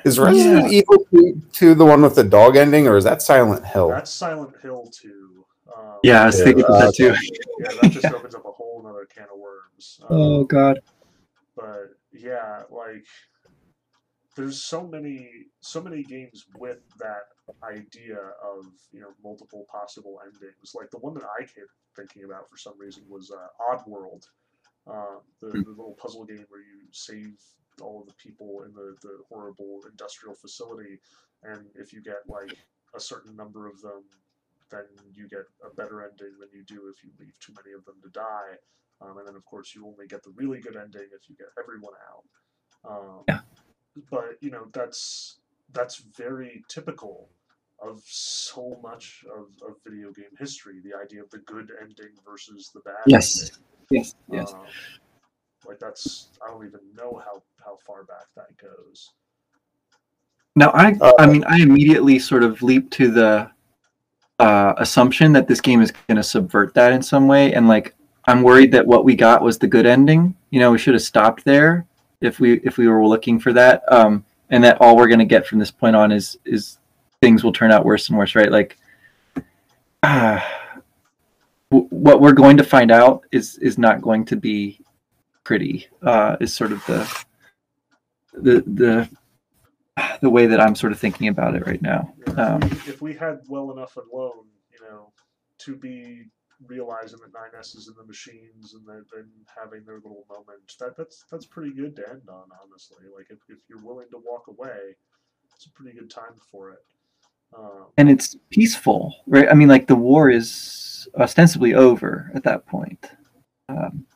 is resident evil 2, 2 the one with the dog ending or is that silent hill That's Silent Hill 2. Um, Yeah, I was Yeah, thinking about that too. yeah, that just <laughs> opens up a whole other can of worms. Um, Oh God. but yeah, like there's so many so many games with that idea of you know multiple possible endings. Like the one that I kept thinking about for some reason was uh, Oddworld, uh, the, the little puzzle game where you save all of the people in the, the horrible industrial facility, and if you get like a certain number of them, then you get a better ending than you do if you leave too many of them to die. Um, and then of course you only get the really good ending if you get everyone out. Um, Yeah. But you know that's that's very typical of so much of, of video game history. The idea of the good ending versus the bad. Yes. ending. Yes. Yes. Um, like that's I don't even know how how far back that goes. Now, I Uh, I mean, I immediately sort of leap to the uh, assumption that this game is going to subvert that in some way, and like I'm worried that what we got was the good ending. You know, we should have stopped there if we if we were looking for that, um, and that all we're going to get from this point on is is things will turn out worse and worse, right? Like, uh, <sighs> w- what we're going to find out is is not going to be pretty. Uh, is sort of the the the the way that I'm sort of thinking about it right now. Know, Um, if, we, if we had well enough alone, you know, to be realizing that 9S is in the machines and then then having their little moment, that that's that's pretty good to end on, honestly. Like if, if you're willing to walk away, it's a pretty good time for it. Um, and it's peaceful, right? I mean, like the war is ostensibly over at that point. Um,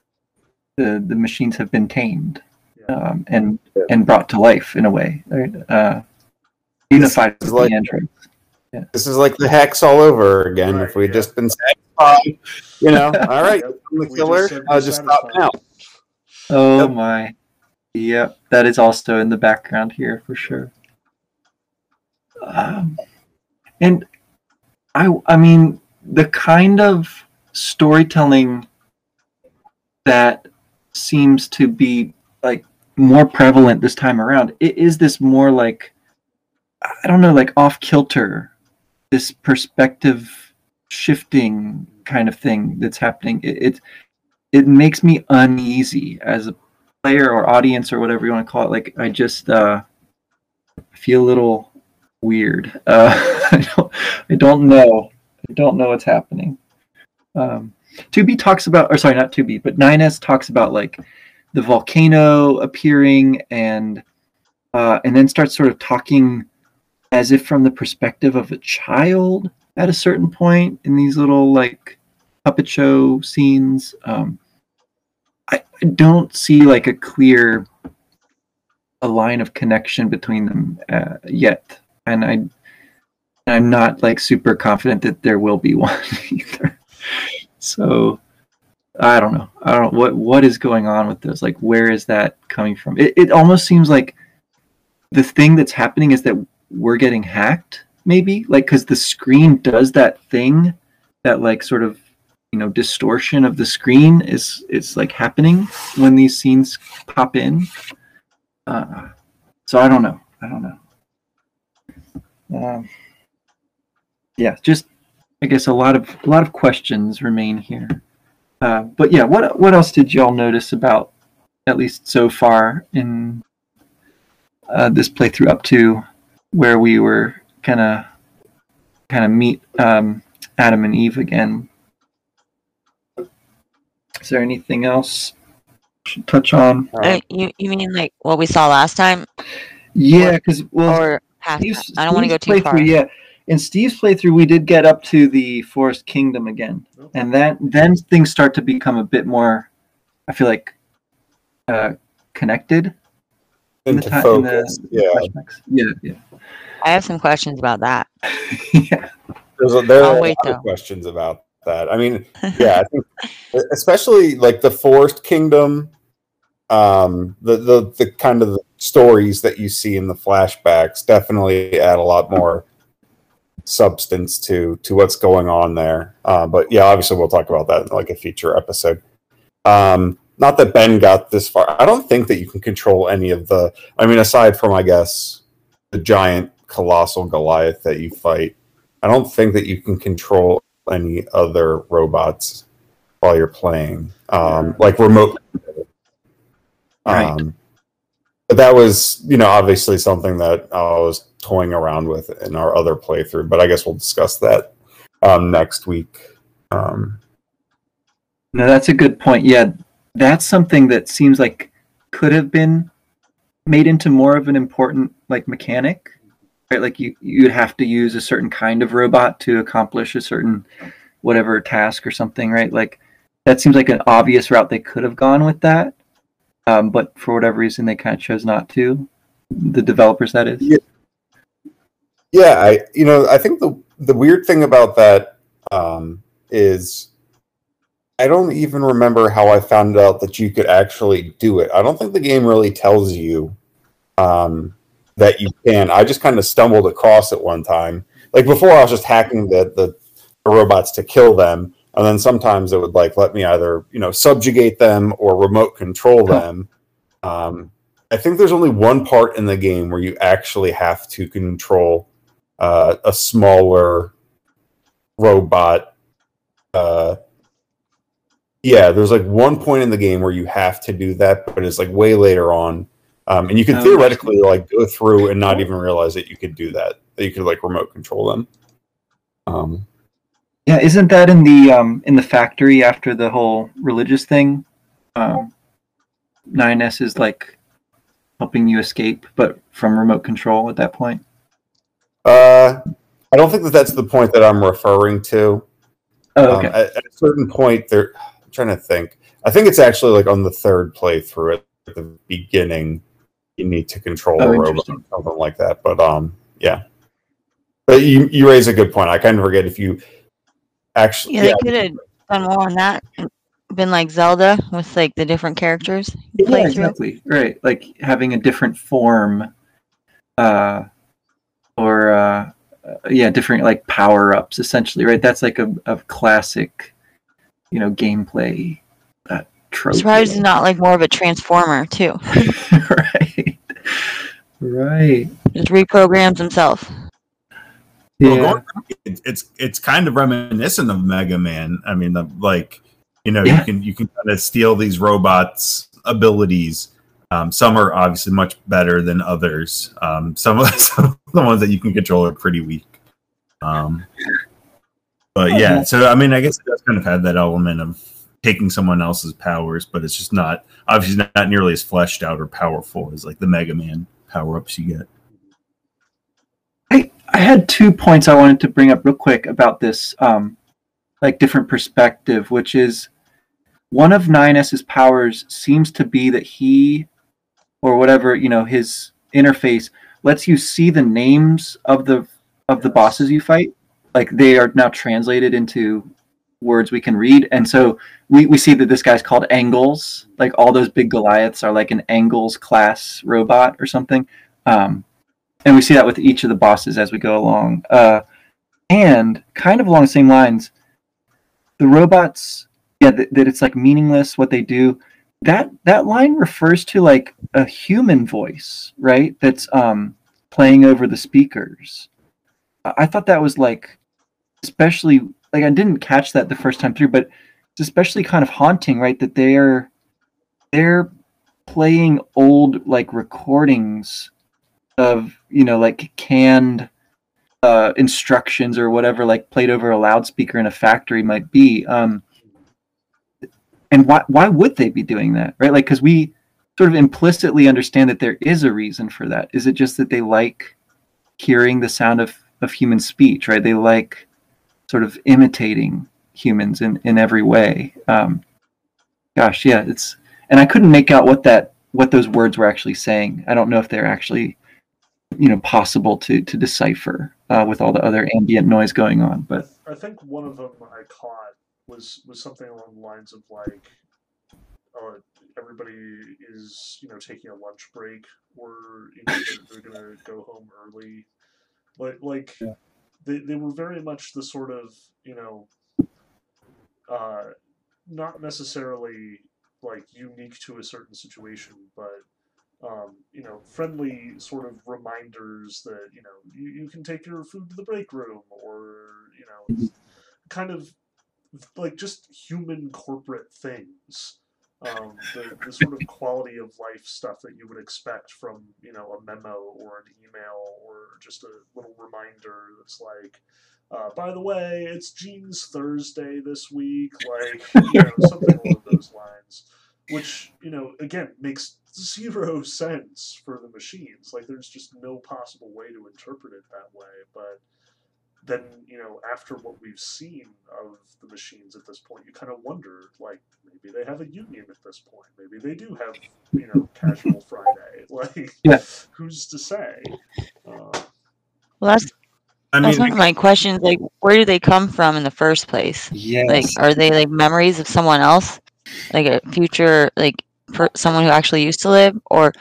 the the machines have been tamed yeah. Um, and and brought to life in a way, right? Uh, unified is with like- the android. This is like the hex all over again. Right, if we'd yeah. just been satisfied, you know, <laughs> all right, Yep, I'm the we just killer. I'll we're just stop now. Oh Yep. my, yep, that is also in the background here for sure. Um, and I, I mean, the kind of storytelling that seems to be like more prevalent this time around i- is this more like I don't know, like off kilter, this perspective shifting kind of thing that's happening. It, it it makes me uneasy as a player or audience or whatever you want to call it. Like I just uh, feel a little weird. <laughs> Uh, I don't I don't know. I don't know what's happening. Um, 2B talks about, or sorry, not 2B, but 9S talks about like the volcano appearing and uh, and then starts sort of talking as if from the perspective of a child at a certain point in these little like puppet show scenes. Um, I, I don't see like a clear a line of connection between them uh, yet, and I I'm not like super confident that there will be <laughs> one either. So I don't know. I don't what what is going on with this. Like, where is that coming from? It it almost seems like the thing that's happening is that we're getting hacked maybe like because the screen does that thing that like sort of you know distortion of the screen is is like happening when these scenes pop in uh, so i don't know i don't know um, yeah just i guess a lot of a lot of questions remain here uh, but yeah what what else did y'all notice about at least so far in uh, this playthrough up to where we were kind of kind of meet um, Adam and Eve again. Is there anything else we should touch on? Uh, you you mean like what we saw last time, Yeah, because well, or past? I don't want to go too far. Yeah, in Steve's playthrough, we did get up to the Forest Kingdom again, Okay. and that then things start to become a bit more. I feel like uh, connected in the Into in focus. the yeah. Yeah, yeah, I have some questions about that. <laughs> yeah. There's a, there I'll are a wait, lot of questions about that. I mean, <laughs> yeah, I think especially like the Forest Kingdom, um, the the the kind of the stories that you see in the flashbacks definitely add a lot more substance to to what's going on there. Uh, but yeah, obviously we'll talk about that in like a future episode. Um, not that Ben got this far. I don't think that you can control any of the. I mean, aside from I guess the giant colossal Goliath that you fight. I don't think that you can control any other robots while you're playing, um, like remote. Right. Um, but that was you know obviously something that I was toying around with in our other playthrough. But I guess we'll discuss that um, next week. Um, No, that's a good point. Yeah, that's something that seems like could have been made into more of an important like mechanic. Right? Like you you'd have to use a certain kind of robot to accomplish a certain whatever task or something, right? Like that seems like an obvious route they could have gone with that. Um, but for whatever reason they kind of chose not to. The developers that is. Yeah. Yeah, I you know I think the the weird thing about that um, is I don't even remember how I found out that you could actually do it. I don't think the game really tells you um, that you can. I just kind of stumbled across it one time. Like before, I was just hacking the, the the robots to kill them, and then sometimes it would like let me either you know subjugate them or remote control them. Um, I think there's only one part in the game where you actually have to control uh, a smaller robot. Uh, yeah, there's like one point in the game where you have to do that, but it's like way later on, um, and you can Oh, theoretically like go through and not even realize that you could do that. That you could like remote control them. Um, Yeah, isn't that in the um in the factory after the whole religious thing? Um 9S is like helping you escape, but from remote control at that point. Uh, I don't think that that's the point that I'm referring to. Oh, Um, okay. at, at a certain point, there. I'm trying to think. I think it's actually like on the third playthrough at the beginning. You need to control Oh, a robot, interesting. something like that. But um, yeah. But you you raise a good point. I kind of forget if you actually. Yeah, they could have done more on that. Been like Zelda with like the different characters you yeah, play through. exactly. Right, like having a different form, uh, or uh, uh, yeah, different like power ups. Essentially, right? That's like a, a classic, you know, gameplay uh, trope. Surprised it's not like more of a transformer too. <laughs> <laughs> right, right. Just reprograms himself. Yeah. going back, it- it's it's kind of reminiscent of Mega Man. I mean, the, like you know, Yeah. you can you can kind of steal these robots' abilities. Um, some are obviously much better than others. Um, some of <laughs> some of the ones that you can control are pretty weak. Um, but yeah, so I mean, I guess it does kind of have that element of taking someone else's powers, but it's just not obviously not, not nearly as fleshed out or powerful as like the Mega Man power ups you get. I, I had two points I wanted to bring up real quick about this, um, like different perspective, which is one of 9S's powers seems to be that he, or whatever you know, his interface lets you see the names of the of the bosses you fight. Like they are now translated into words we can read, and so we we see that this guy's called Engels. Like all those big Goliaths are like an Engels class robot or something. Um, and we see that with each of the bosses as we go along. Uh, and kind of along the same lines, the robots, yeah, th- that it's like meaningless what they do. That that line refers to like a human voice, right? That's um, playing over the speakers. I, thought that was like, especially like I didn't catch that the first time through, but it's especially kind of haunting, right? That they're they're playing old like recordings of you know like canned uh, instructions or whatever like played over a loudspeaker in a factory might be um, and why why would they be doing that right? Like because we sort of implicitly understand that there is a reason for that. Is it just that they like hearing the sound of of human speech right? They like sort of imitating humans in in every way. Um, gosh yeah it's and i couldn't make out what that what those words were actually saying. I don't know if they're actually you know possible to to decipher uh, with all the other ambient noise going on but I think one of them I caught was was something along the lines of like, uh, everybody is you know taking a lunch break or you know, they're, they're gonna go home early, but like Yeah. they they were very much the sort of you know, uh, not necessarily like unique to a certain situation, but um, you know, friendly sort of reminders that you know you, you can take your food to the break room, or you know, kind of like just human corporate things um, the, the sort of quality of life stuff that you would expect from you know a memo or an email or just a little reminder that's like uh, by the way it's jeans thursday this week like you know <laughs> something along those lines which you know again makes zero sense for the machines. Like there's just no possible way to interpret it that way but then you know after what we've seen of the machines at this point you kind of wonder like maybe they have a union at this point maybe they do have you know casual <laughs> friday <laughs> like Yeah. who's to say uh, Well, that's I that's one of my questions. Like, where do they come from in the first place? Yes. Like, are they like memories of someone else, like a future, like per- someone who actually used to live, or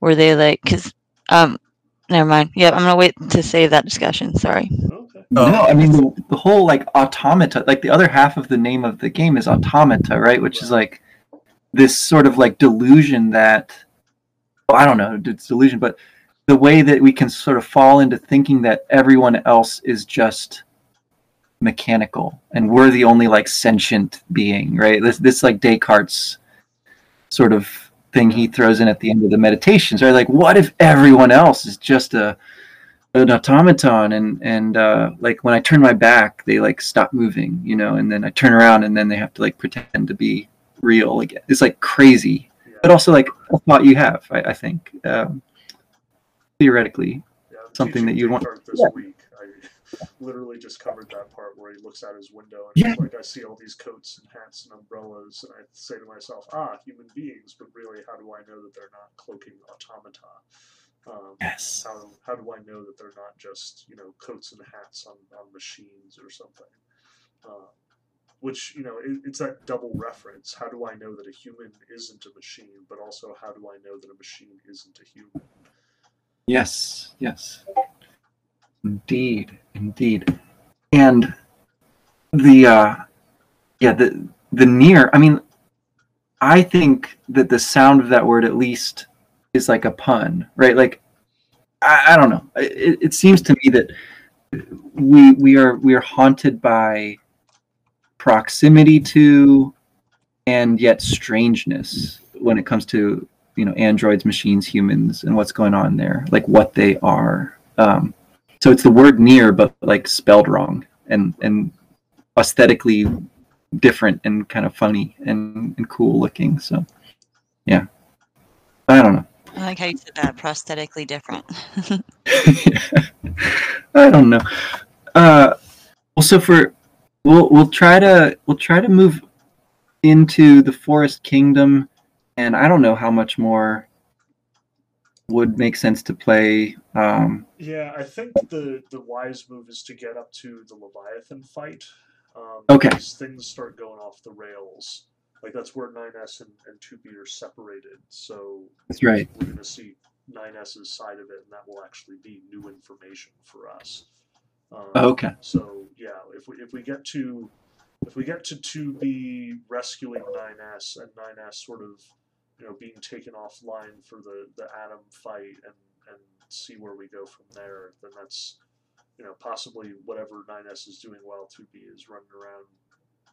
were they like? Because, um, never mind. Yeah, I'm gonna wait to save that discussion. Sorry. okay No. I mean the, the whole like automata, like the other half of the name of the game is automata, right? Which is like this sort of like delusion that well, I don't know, it's delusion, but the way that we can sort of fall into thinking that everyone else is just mechanical and we're the only like sentient being, right? This this like Descartes sort of thing he throws in at the end of the meditations, right? Like what if everyone else is just a an automaton? And and uh like when i turn my back they like stop moving you know and then i turn around and then they have to like pretend to be real again it's like crazy. Yeah, but also like a thought you have i, I think um theoretically yeah, something that you'd want- Yeah. week literally just covered that part where he looks out his window and Yeah. like i see all these coats and hats and umbrellas and i say to myself ah human beings but really how do i know that they're not cloaking automata um, yes how, how do I know that they're not just you know coats and hats on, on machines or something? Uh, which you know it, it's that double reference. How do I know that a human isn't a machine, but also how do I know that a machine isn't a human? yes yes indeed indeed. And the uh yeah the the Nier i mean i think that the sound of that word at least is like a pun right? Like i, I don't know. It, it seems to me that we we are we are haunted by proximity to and yet strangeness when it comes to you know androids machines humans and what's going on there like what they are. Um so it's the word near but like spelled wrong and and aesthetically different and kind of funny and, and cool looking so yeah i don't know I like how you said that. Prosthetically different. <laughs> <laughs> I don't know. Uh, well, so for we'll we'll try to we'll try to move into the Forest Kingdom, and I don't know how much more would make sense to play. Um, Yeah, I think the the wise move is to get up to the Leviathan fight. Um, Okay. Things start going off the rails. Like that's where 9S and, and 2B are separated. So that's right. we're going to see 9S's side of it, and that will actually be new information for us. Um, Okay. So yeah, if we if we get to if we get to 2B rescuing 9S and 9S sort of you know being taken offline for the the Adam fight and and see where we go from there, then that's you know possibly whatever 9S is doing while 2B is running around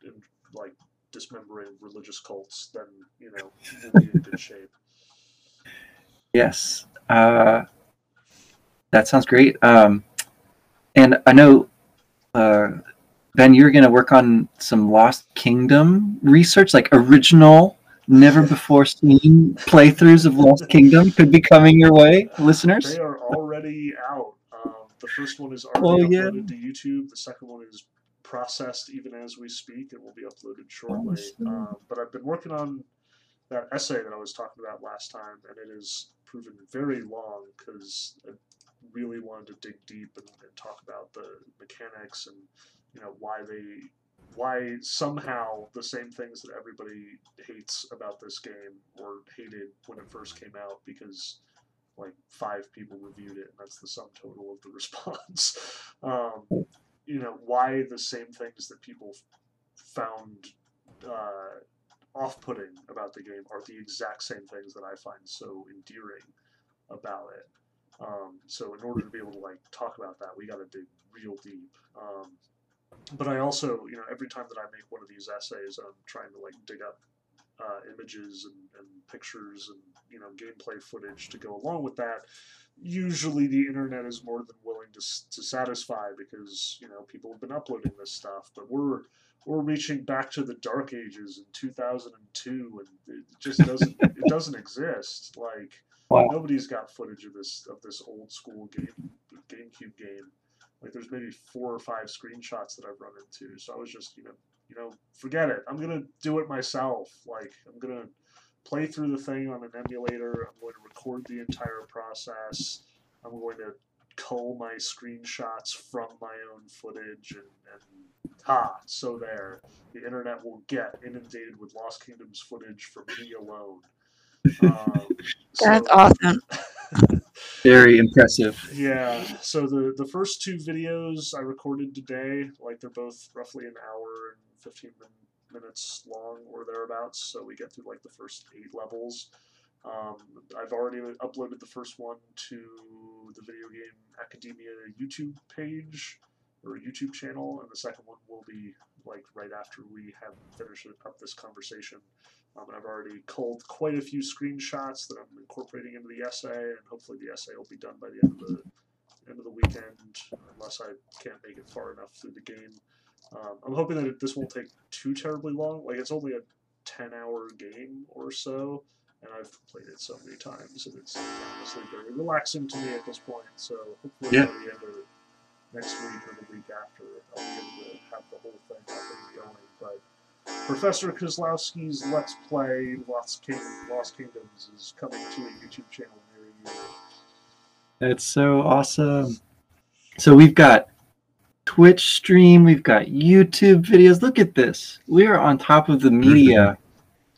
and like dismembering religious cults, then you know we'll be in good <laughs> shape. Yes. Uh, that sounds great. Um, and I know, uh, Ben, you're going to work on some Lost Kingdom research, like original, never before seen playthroughs of Lost Kingdom could be coming your way, listeners. They are already out. Um, the first one is Oh, already yeah. uploaded to YouTube. The second one is processed even as we speak. It will be uploaded shortly. Um, but I've been working on that essay that I was talking about last time, and it has proven very long because I really wanted to dig deep and, and talk about the mechanics and you know why they why somehow the same things that everybody hates about this game or hated when it first came out because like five people reviewed it and that's the sum total of the <laughs> response. Um, you know why the same things that people found uh, off-putting about the game are the exact same things that i find so endearing about it. Um, so in order to be able to like talk about that we got to dig real deep. Um, but I also, you know, every time that I make one of these essays, I'm trying to like dig up uh, images and, and pictures and you know gameplay footage to go along with that, usually the internet is more than willing to to satisfy because you know people have been uploading this stuff. But we're we're reaching back to the dark ages in 2002, and it just doesn't <laughs> it doesn't exist. Like Wow. nobody's got footage of this of this old school game GameCube game. Like there's maybe four or five screenshots that I've run into. So I was just you know you know forget it. I'm gonna do it myself. Like I'm gonna play through the thing on an emulator. I'm going to record the entire process. I'm going to cull my screenshots from my own footage and, and ha, so there. The internet will get inundated with Lost Kingdoms footage from me alone. <laughs> Um, That's so- awesome. <laughs> Very impressive. yeah. So the the first two videos I recorded today, like they're both roughly an hour and fifteen min- minutes long or thereabouts. So we get through like the first eight levels. Um, I've already uploaded the first one to the Video Game Academia YouTube page or YouTube channel, and the second one will be like right after we have finished up this conversation. Um, and I've already culled quite a few screenshots that I'm incorporating into the essay, and hopefully the essay will be done by the end of the end of the weekend, unless I can't make it far enough through the game. Um, I'm hoping that it, this won't take too terribly long. Like it's only a 10-hour game or so, and I've played it so many times, and it's honestly very relaxing to me at this point. So hopefully Yeah. by the end of next week or the week after, I'll be able to have the whole thing up and going. But Professor Kozlowski's Let's Play Lost, King, Lost Kingdoms is coming to a YouTube channel near you. That's so awesome. So we've got Twitch stream, we've got YouTube videos. Look at this. We are on top of the media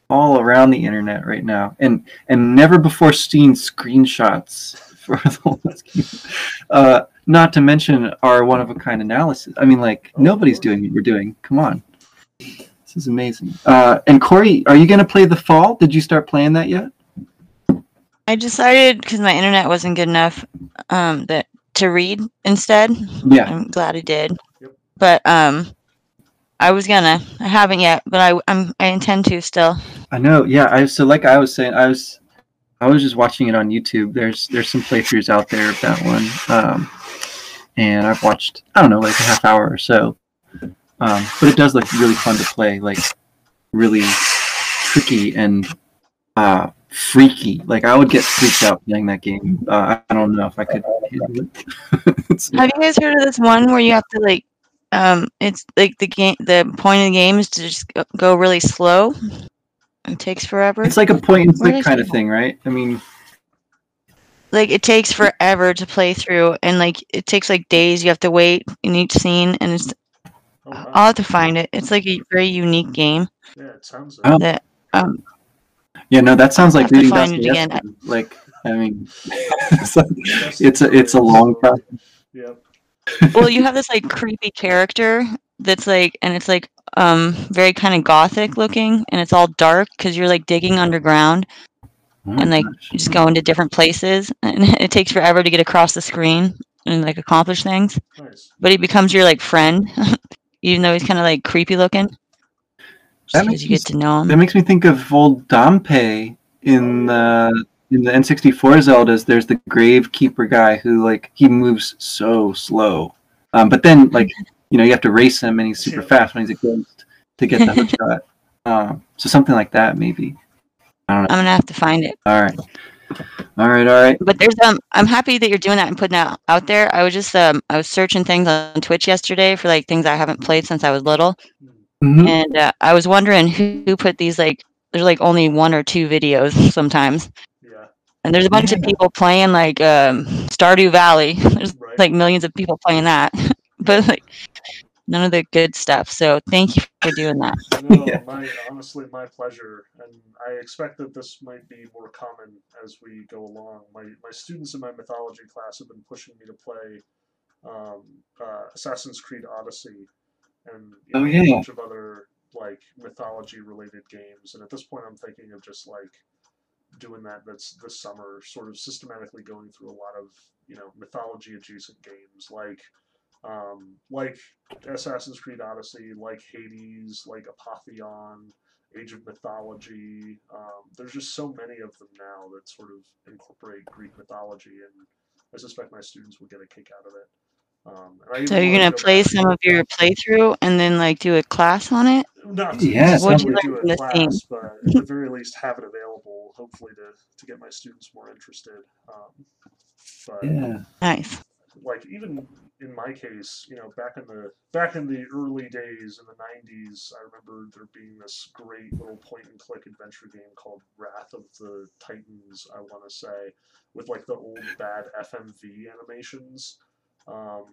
all around the internet right now. And and never before seen screenshots <laughs> for the last. Uh not to mention our one of a kind analysis. I mean like nobody's doing what we're doing. Come on. This is amazing. Uh and Corey, are you gonna play the fall? Did you start playing that yet? I decided because my internet wasn't good enough um, that to read instead. Yeah. I'm glad I did. Yep. But um, I was gonna. I haven't yet, but I I'm I intend to still. I know. Yeah. I so like I was saying, I was I was just watching it on YouTube. There's there's some playthroughs out there of that one, um, and I've watched I don't know like a half hour or so. Um, but it does look really fun to play, like really tricky and uh, freaky. Like I would get freaked out playing that game. Uh, I don't know if I could handle it. It's- <laughs> Have you guys heard of this one where you have to like, um, it's like the game. The point of the game is to just go, go really slow. It takes forever. it's like a point and click kind of thing, right? I mean, like it takes forever to play through, and like it takes like days. You have to wait in each scene, and it's. Oh, wow. I'll have to find it. It's like a very unique game yeah, it sounds Oh. that um yeah, no, that sounds like have to reading find it Dostoevsky. again. Like, I mean, <laughs> it's like- it's a it's a long process. Yep. well you have this like creepy character that's like and it's like um very kind of gothic looking and it's all dark because you're like digging underground and like you just go into different places <laughs> and it takes forever to get across the screen and like accomplish things Nice. but he becomes your like friend <laughs> even though he's kind of like creepy looking That makes you me get to know him That makes me think of old Dampé in the in the N64 Zeldas. There's the Gravekeeper guy who like he moves so slow, um, but then like <laughs> you know you have to race him and he's super fast when he's a ghost to get the hook shot. Um, so something like that maybe. I don't know. i'm gonna have to find it All right, all right, all right. but there's um i'm happy that you're doing that and putting that out there i was just um i was searching things on twitch yesterday for like things i haven't played since i was little Mhm. and uh, I was wondering who, who put these like there's like only one or two videos <laughs> sometimes, Yeah. and there's a bunch of people playing like um, Stardew Valley. <laughs> There's Right. like millions of people playing that, <laughs> but like none of the good stuff. So thank you for doing that. No, Yeah. my honestly, my pleasure, and I expect that this might be more common as we go along. My my students in my mythology class have been pushing me to play um, uh, Assassin's Creed Odyssey and you Oh, know, a bunch of other like mythology related games. And at this point, I'm thinking of just like doing that. That's this summer, sort of systematically going through a lot of you know mythology adjacent games like um, like Assassin's Creed Odyssey, like Hades, like Apotheon, Age of Mythology. Um, there's just so many of them now that sort of incorporate Greek mythology, and I suspect my students will get a kick out of it. Um, and I So you're wanna gonna go play back some of your playthrough and then like do a class on it? not to Yeah, What'd you necessarily learn do from a this game? class, but at the very least have it available, hopefully to, to get my students more interested. Um, but Yeah. Nice. like even in my case, you know, back in the back in the early days in the '90s, I remember there being this great little point and click adventure game called Wrath of the Titans. I want to say with like the old bad FMV animations. Um,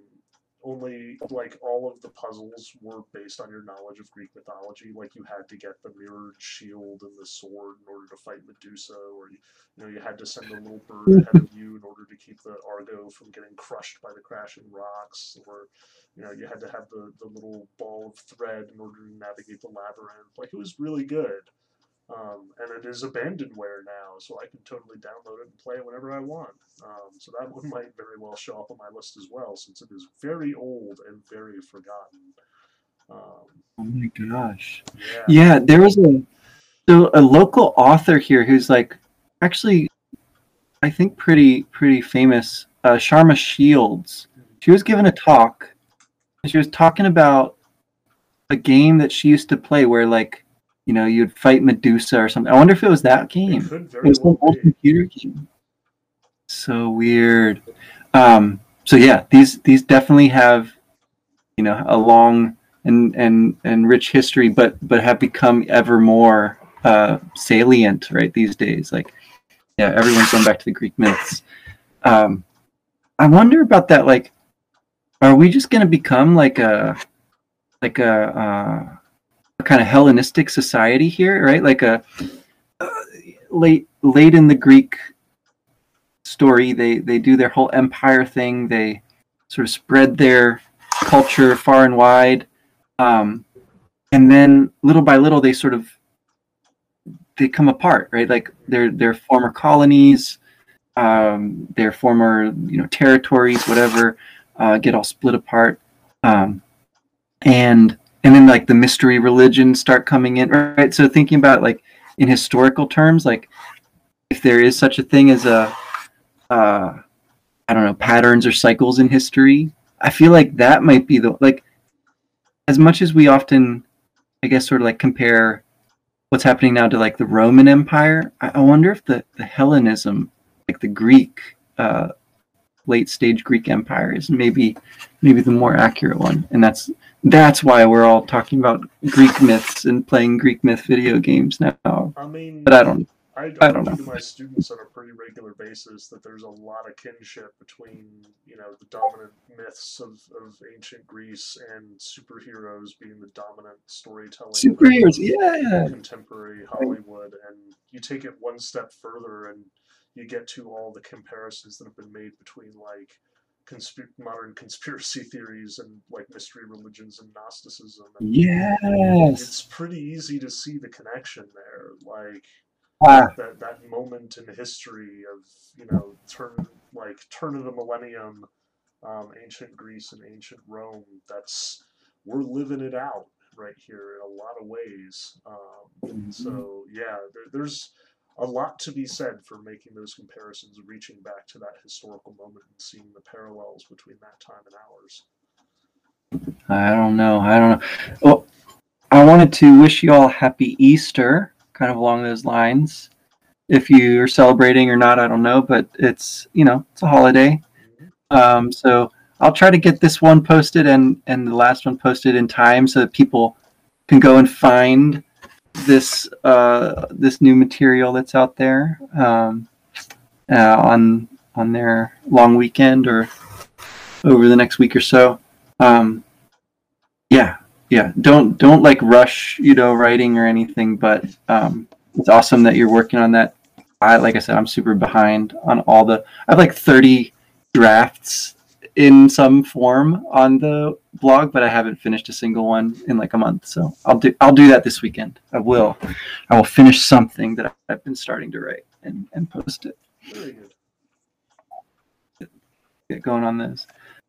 only like all of the puzzles were based on your knowledge of Greek mythology. Like you had to get the mirrored shield and the sword in order to fight Medusa, or you, you know you had to send a little bird ahead of you in order to keep the Argo from getting crushed by the crashing rocks, or you know you had to have the the little ball of thread in order to navigate the labyrinth. Like it was really good. Um, and it is abandonware now, so I can totally download it and play it whenever I want. Um, so that one <laughs> might very well show up on my list as well, since it is very old and very forgotten. Um, Oh my gosh. yeah. Yeah, there was a so a local author here who's like actually I think pretty pretty famous, uh Sharma Shields. She was given a talk and she was talking about a game that she used to play where like, you know, you'd fight Medusa or something. I wonder if it was that game. could It was well old be. computer game. So weird. Um, so yeah, these these definitely have, you know, a long and and and rich history, but but have become ever more uh, salient right these days. Like, yeah, everyone's going back to the Greek myths. Um, I wonder about that. Like, are we just going to become like a like a, uh, a kind of Hellenistic society here, right? Like a uh, late late in the Greek story, they they do their whole empire thing. They sort of spread their culture far and wide, um, and then little by little, they sort of they come apart, right? Like their their former colonies, um, their former you know territories, whatever, uh, get all split apart, um, and and then like the mystery religions start coming in, right? So thinking about like in historical terms, like if there is such a thing as a uh, I don't know patterns or cycles in history, I feel like that might be the like as much as we often, I guess, sort of like compare what's happening now to like the Roman Empire. I, I wonder if the the Hellenism, like the Greek, uh, late stage Greek Empire, is maybe maybe the more accurate one, and that's that's why we're all talking about Greek myths and playing Greek myth video games now. I mean, But I don't. I, I I don't know. my students on a pretty regular basis that there's a lot of kinship between, you know, the dominant myths of, of ancient Greece and superheroes being the dominant storytelling. Superheroes, yeah. Contemporary Hollywood, and you take it one step further, and you get to all the comparisons that have been made between like modern conspiracy theories and like mystery religions and Gnosticism. And Yes. It's pretty easy to see the connection there, like Ah, that that moment in history of you know turn like turn of the millennium um, ancient greece and ancient rome that's we're living it out right here in a lot of ways um, so yeah there, there's a lot to be said for making those comparisons reaching back to that historical moment and seeing the parallels between that time and ours I don't know. I don't know. Well, I wanted to wish you all happy Easter, kind of along those lines. If you're celebrating or not, I don't know, but it's you know it's a holiday. Um, so I'll try to get this one posted and and the last one posted in time so that people can go and find this uh, this new material that's out there um, uh, on on their long weekend or over the next week or so. Um, yeah, yeah. Don't don't like rush, you know, writing or anything. But um, it's awesome that you're working on that. I like I said, I'm super behind on all the. I have like 30 drafts in some form on the blog, but I haven't finished a single one in like a month. So I'll do I'll do that this weekend. I will. I will finish something that I've been starting to write and and post it. very good Get going on this.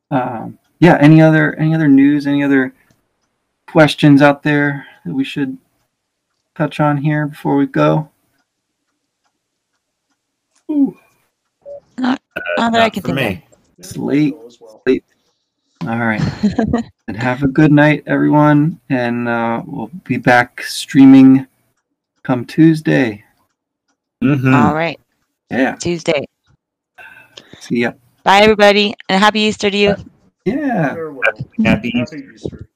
Um, yeah. Any other any other news? Any other questions out there that we should touch on here before we go? Ooh, Not Uh, that I not can for think of. me. Yeah, It's late. As well. Late. all right. <laughs> and have a good night, everyone. And uh, we'll be back streaming come Tuesday. Mhm. All right. Yeah. Tuesday. See ya. Bye, everybody, and happy Easter to you. Yeah. Farewell. Happy Happy Easter.